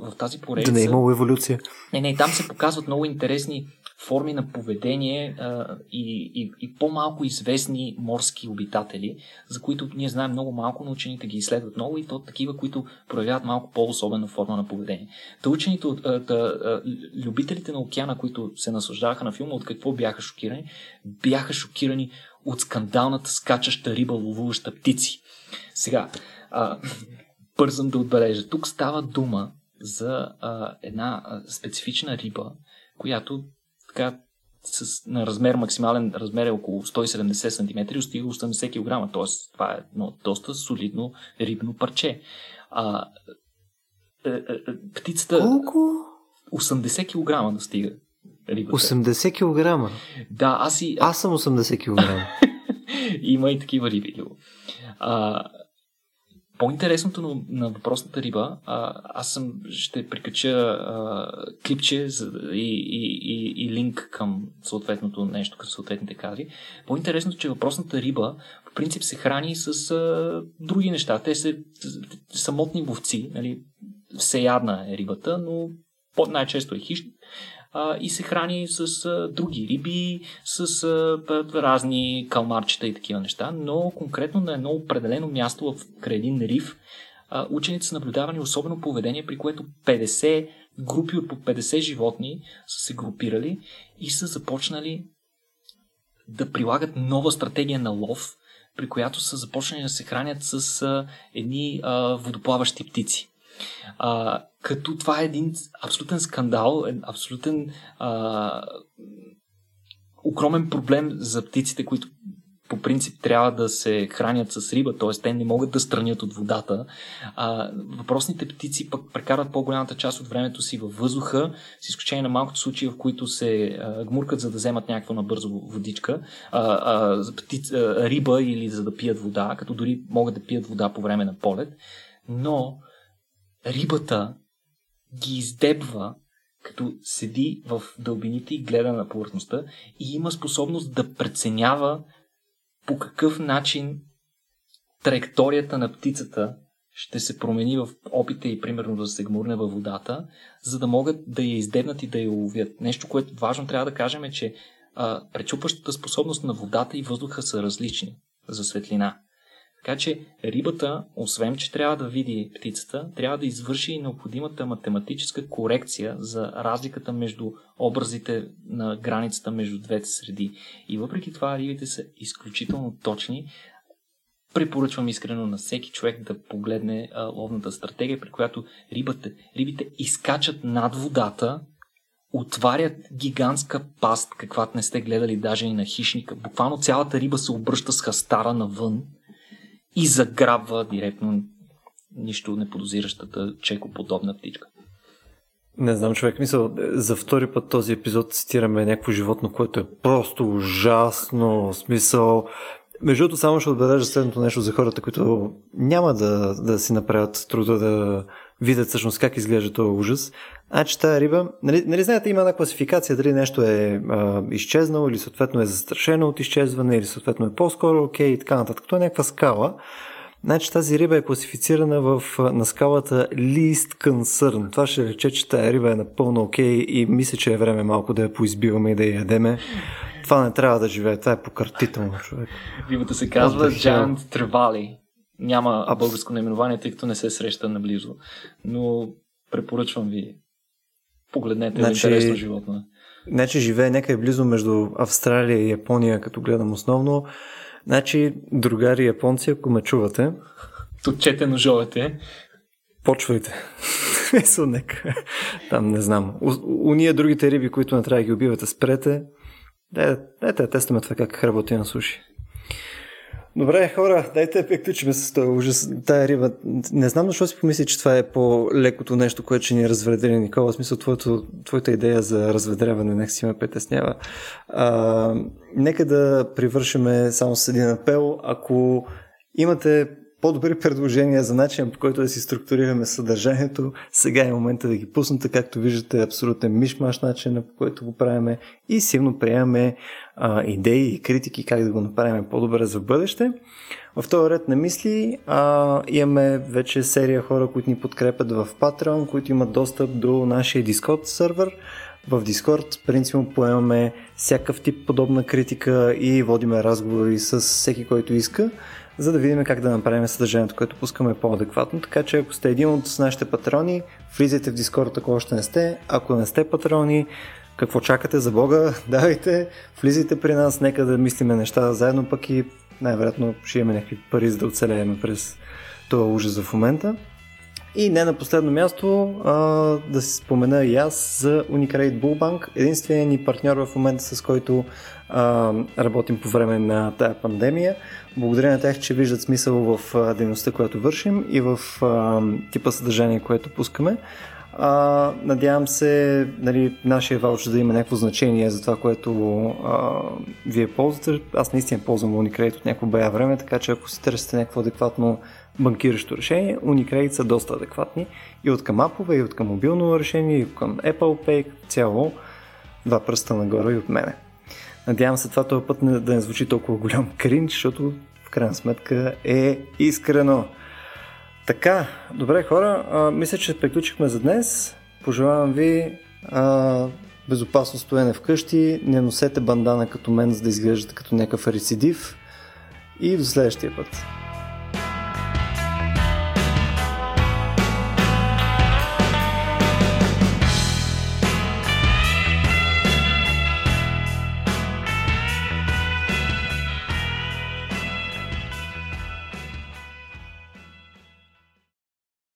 в тази поредица. Да не е имало еволюция. Не, не, там се показват много интересни форми на поведение а, и, и, и по-малко известни морски обитатели, за които ние знаем много малко, но учените ги изследват много и то такива, които проявяват малко по-особена форма на поведение. Та учените, а, а, любителите на океана, които се наслаждаваха на филма, от какво бяха шокирани? Бяха шокирани от скандалната скачаща риба, ловуваща птици. Сега, а, бързам да отбележа. Тук става дума за а, една специфична риба, която така с, на размер, максимален размер е около 170 см и стига 80 кг. Т.е. това е едно доста солидно рибно парче. А, е, е, е, птицата... Колко? 80 кг да стига. Рибата. 80 кг? Да, аз и... Аз съм 80 кг. Има и такива риби. А, по-интересното на, на въпросната риба, а, аз съм, ще прикача а, клипче за, и, и, и, и линк към съответното нещо, към съответните кадри. По-интересното, че въпросната риба по принцип се храни с а, други неща. Те са самотни ловци, нали? всеядна е рибата, но най-често е хищник и се храни с а, други риби, с а, разни калмарчета и такива неща, но конкретно на едно определено място в край един риф а, учените са наблюдавани особено поведение, при което 50 групи от по 50 животни са се групирали и са започнали да прилагат нова стратегия на лов, при която са започнали да се хранят с а, едни а, водоплаващи птици. А, като това е един абсолютен скандал, абсолютен а, огромен проблем за птиците, които по принцип трябва да се хранят с риба, т.е. те не могат да странят от водата. А, въпросните птици пък прекарат по-голямата част от времето си във въздуха, с изключение на малкото случаи, в които се а, гмуркат, за да вземат някаква набързо водичка, а, а, птиц, а, риба или за да пият вода, като дори могат да пият вода по време на полет. Но рибата ги издебва като седи в дълбините и гледа на повърхността и има способност да преценява по какъв начин траекторията на птицата ще се промени в опита и примерно да се гмурне във водата, за да могат да я издебнат и да я уловят. Нещо, което важно трябва да кажем е, че а, пречупващата способност на водата и въздуха са различни за светлина. Така че рибата, освен че трябва да види птицата, трябва да извърши и необходимата математическа корекция за разликата между образите на границата между двете среди. И въпреки това рибите са изключително точни. Препоръчвам искрено на всеки човек да погледне а, ловната стратегия, при която рибата, рибите изкачат над водата, отварят гигантска паст, каквато не сте гледали даже и на хищника. Буквално цялата риба се обръща с хастара навън и заграбва директно нищо неподозиращата чекоподобна птичка. Не знам, човек, мисъл, за втори път този епизод цитираме някакво животно, което е просто ужасно, смисъл. Между другото, само ще отбележа следното нещо за хората, които няма да, да си направят труда да видят всъщност как изглежда този ужас. Значи тази риба, нали, нали знаете, има една класификация, дали нещо е а, изчезнало или съответно е застрашено от изчезване или съответно е по-скоро окей okay, и така нататък. Това е някаква скала. Значи тази риба е класифицирана в, на скалата Least Concern. Това ще рече, че тази риба е напълно окей okay и мисля, че е време малко да я поизбиваме и да я ядеме. Това не трябва да живее, това е пократително, човек. Рибата се казва Giant Trevally. Няма а българско наименование, тъй като не се среща наблизо. Но препоръчвам ви. Погледнете, значи, интересно животно. Значи живее някъде близо между Австралия и Япония, като гледам основно. Значи, другари японци, ако ме чувате... Точете ножовете. Почвайте. Мисъл, нека. Там не знам. У, уния другите риби, които не трябва да ги убивате, спрете. Дайте, дайте тестваме това как работи на суши. Добре, хора, дайте да приключим с този ужас. Тая риба, не знам защо си помисли, че това е по-лекото нещо, което ще ни разведри, Никола. В смисъл, твоето, твоята идея за разведряване нека си ме притеснява. А, нека да привършиме само с един апел. Ако имате по-добри предложения за начин по който да си структурираме съдържанието. Сега е момента да ги пуснете, както виждате, абсолютен мишмаш начин, по който го правиме и силно приемаме а, идеи и критики как да го направим по-добре за бъдеще. В този ред на мисли а, имаме вече серия хора, които ни подкрепят в Patreon, които имат достъп до нашия Discord сервер. В Discord принципно поемаме всякакъв тип подобна критика и водиме разговори с всеки, който иска за да видим как да направим съдържанието, което пускаме по-адекватно. Така че ако сте един от нашите патрони, влизайте в Discord, ако още не сте. Ако не сте патрони, какво чакате за Бога? Давайте, влизайте при нас, нека да мислиме неща заедно, пък и най-вероятно ще имаме някакви пари за да оцелеем през това ужас в момента. И не на последно място а, да си спомена и аз за Unicredit Bullbank, единственият ни партньор в момента, с който а, работим по време на тая пандемия. Благодаря на тях, че виждат смисъл в дейността, която вършим и в а, типа съдържание, което пускаме. А, надявам се нали, нашия ваучер да има някакво значение за това, което а, вие ползвате. Аз наистина ползвам Unicredit от някакво бая време, така че ако си търсите някакво адекватно банкиращо решение, Unicredit са доста адекватни и от към апове, и от към мобилно решение, и към Apple Pay, цяло два пръста нагоре и от мене. Надявам се това този път не, да не звучи толкова голям кринч, защото в крайна сметка е искрено. Така, добре хора, а, мисля, че приключихме за днес. Пожелавам ви а, безопасно стоене вкъщи, не носете бандана като мен, за да изглеждате като някакъв рецидив и до следващия път.